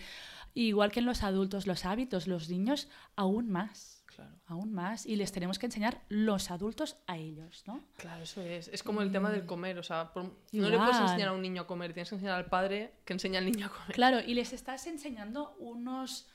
Igual que en los adultos, los hábitos, los niños, aún más. Claro. Aún más. Y les tenemos que enseñar los adultos a ellos, ¿no? Claro, eso es. Es como el tema del comer. O sea, por- no le puedes enseñar a un niño a comer, tienes que enseñar al padre que enseña al niño a comer. Claro, y les estás enseñando unos,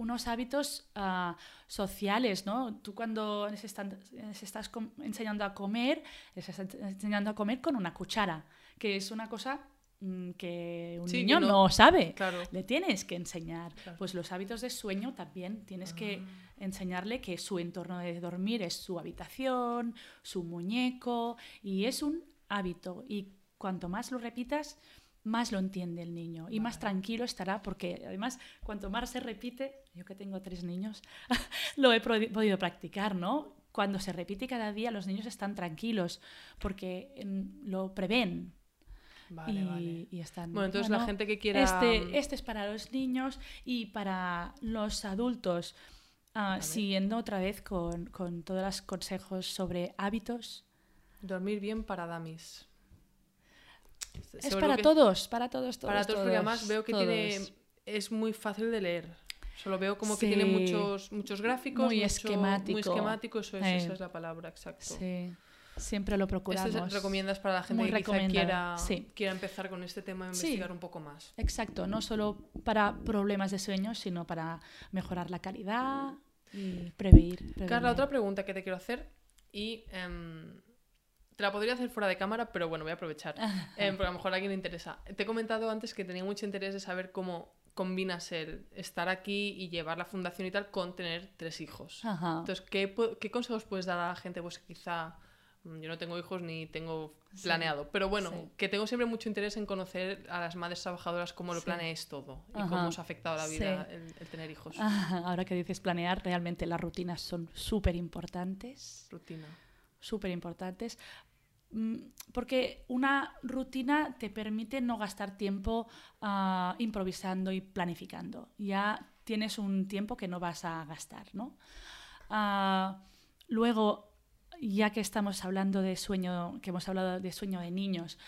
unos hábitos ah, sociales, ¿no? Tú cuando les, están- les estás enseñando a comer, les estás enseñando a comer con una cuchara, que es una cosa mm, que un Sí, que niño no- no, sabe. Claro. Le tienes que enseñar. Claro. Pues los hábitos de sueño también tienes que Ah. enseñarle que su entorno de dormir es su habitación, su muñeco, y es un hábito. Y cuanto más lo repitas, más lo entiende el niño y más tranquilo estará porque además cuanto más se repite, yo que tengo tres niños, lo he podido practicar, ¿no? Cuando se repite cada día los niños están tranquilos porque mm, lo prevén Vale, y, vale. y están... Bueno, entonces la bueno, gente que quiera. Este, este es para los niños y para los adultos, ah, siguiendo otra vez con, con todos los consejos sobre hábitos. Dormir bien para damis. Es para que- todos, para todos, todos. Para todos, porque además veo que tiene. todos. es muy fácil de leer. Solo veo como que tiene muchos, muchos gráficos. Muy mucho- esquemático. Muy esquemático, eso es, Eh. esa es la palabra, exacto. Sí, siempre lo Este procuramos. se- recomiendas para la gente Muy que quizá quiera, sí. quiera empezar con este tema e Sí. investigar un poco más. Exacto, no solo para problemas de sueño, sino para mejorar la calidad y prevenir. Carla, otra pregunta que te quiero hacer y em, te la podría hacer fuera de cámara, pero bueno, voy a aprovechar, em, porque a lo mejor a alguien le interesa. Te he comentado antes que tenía mucho interés de saber cómo combinas el estar aquí y llevar la fundación y tal con tener tres hijos. Ajá. Entonces, ¿qué, consejos puedes dar a la gente pues, quizá mm, yo no tengo hijos ni tengo Sí. planeado, pero bueno, Sí. que tengo siempre mucho interés en conocer a las madres trabajadoras cómo lo Sí. planeáis todo y cómo os ha afectado la vida el, el tener hijos. Ah, Ahora que dices planear, realmente las rutinas son súper importantes. Rutina. súper importantes. Mm, Porque una rutina te permite no gastar tiempo ah, improvisando y planificando. Ya tienes un tiempo que no vas a gastar, ¿no? Ah, luego, ya que estamos hablando de sueño, que hemos hablado de sueño de niños,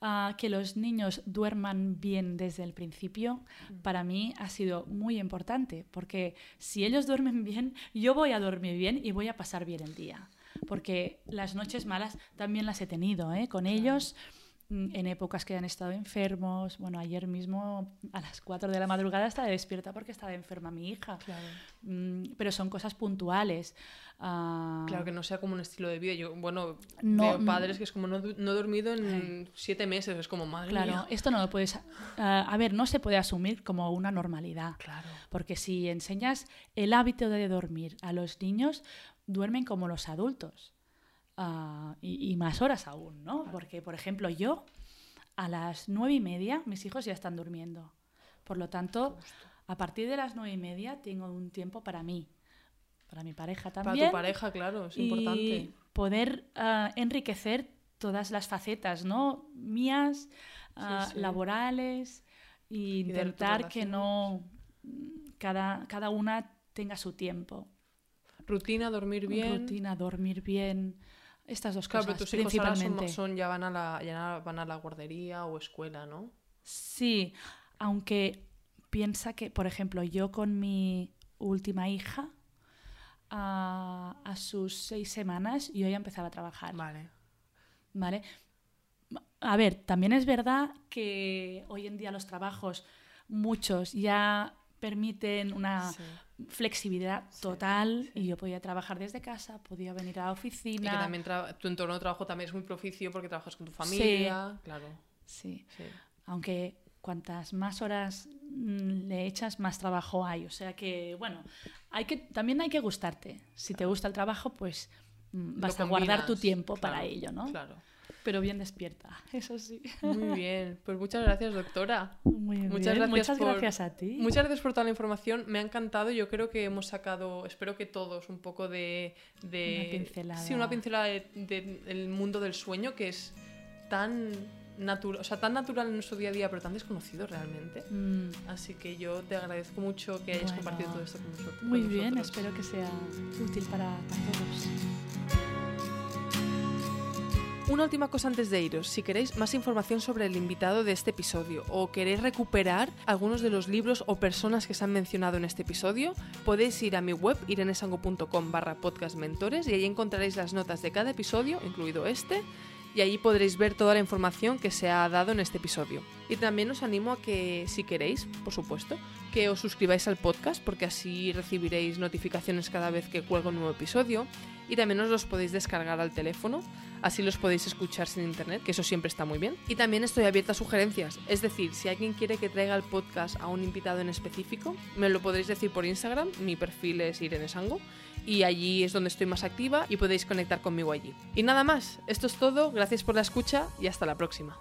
ah, que los niños duerman bien desde el principio, para mí ha sido muy importante, porque si ellos duermen bien, yo voy a dormir bien y voy a pasar bien el día. Porque las noches malas también las he tenido ¿eh? con ellos mm, en épocas que han estado enfermos. Bueno, ayer mismo a las 4 de la madrugada estaba despierta porque estaba enferma mi hija. Claro. Mm, pero son cosas puntuales. Ah, Claro que no sea como un estilo de vida. Yo, bueno, No, veo mm. padres que es como no, no he dormido en siete meses. Es como, madre Claro, mía. esto no lo puedes... ah, a ver, no se puede asumir como una normalidad. Claro. Porque si enseñas el hábito de dormir a los niños, duermen como los adultos. Ah, y, y más horas aún, ¿no? Porque, por ejemplo, yo a las nueve y media mis hijos ya están durmiendo. Por lo tanto, a partir de las nueve y media tengo un tiempo para mí, para mi pareja Para también. tu pareja, claro, es y importante. poder ah, enriquecer todas las facetas, ¿no? Mías, ah, sí. laborales, e intentar que no cada, cada una tenga su tiempo. Rutina, dormir bien. Rutina, dormir bien, estas dos Claro, pero cosas tus hijos ahora son, son- ya, van a la, ya van a la guardería o escuela, ¿no? Sí, aunque piensa que, por ejemplo, yo con mi última hija, a, a sus seis semanas yo ya empezaba a trabajar. Vale. ¿Vale? A ver, también es verdad que hoy en día los trabajos, muchos ya permiten una Sí. flexibilidad total y yo podía trabajar desde casa, podía venir a la Y oficina. que también tu entorno de trabajo también es muy propicio porque trabajas con tu familia. Claro. Sí, Sí. aunque cuantas más horas mm, le echas, más trabajo hay. O sea que, bueno, hay que, también hay que gustarte. Si te gusta el trabajo, pues mm, Lo vas a guardar tu tiempo para ello, ¿no? Claro. Pero bien despierta, eso sí. Muy bien. Pues muchas gracias, doctora. Muy Muchas bien, gracias Muchas por- gracias a ti. Muchas gracias por toda la información. Me ha encantado. Yo creo que hemos sacado, espero que todos, un poco de. de Una pincelada. Sí, una pincelada de- de- del mundo del sueño que es tan natural, o sea, tan natural en nuestro día a día, pero tan desconocido realmente. Mm, Así que yo te agradezco mucho que hayas Bueno. compartido todo esto con nosotros. Muy con bien, nosotros. espero que sea útil para todos. Una última cosa antes de iros. Si queréis más información sobre el invitado de este episodio o queréis recuperar algunos de los libros o personas que se han mencionado en este episodio, podéis ir a mi web irenesango.com barra podcastmentores y ahí encontraréis las notas de cada episodio, incluido este, y allí podréis ver toda la información que se ha dado en este episodio. Y también os animo a que, si queréis, por supuesto, que os suscribáis al podcast porque así recibiréis notificaciones cada vez que cuelgo un nuevo episodio y también os los podéis descargar al teléfono, así los podéis escuchar sin internet, que eso siempre está muy bien. Y también estoy abierta a sugerencias, es decir, si alguien quiere que traiga el podcast a un invitado en específico, me lo podréis decir por Instagram, mi perfil es Irene Sango, y allí es donde estoy más activa y podéis conectar conmigo allí. Y nada más, esto es todo, gracias por la escucha y hasta la próxima.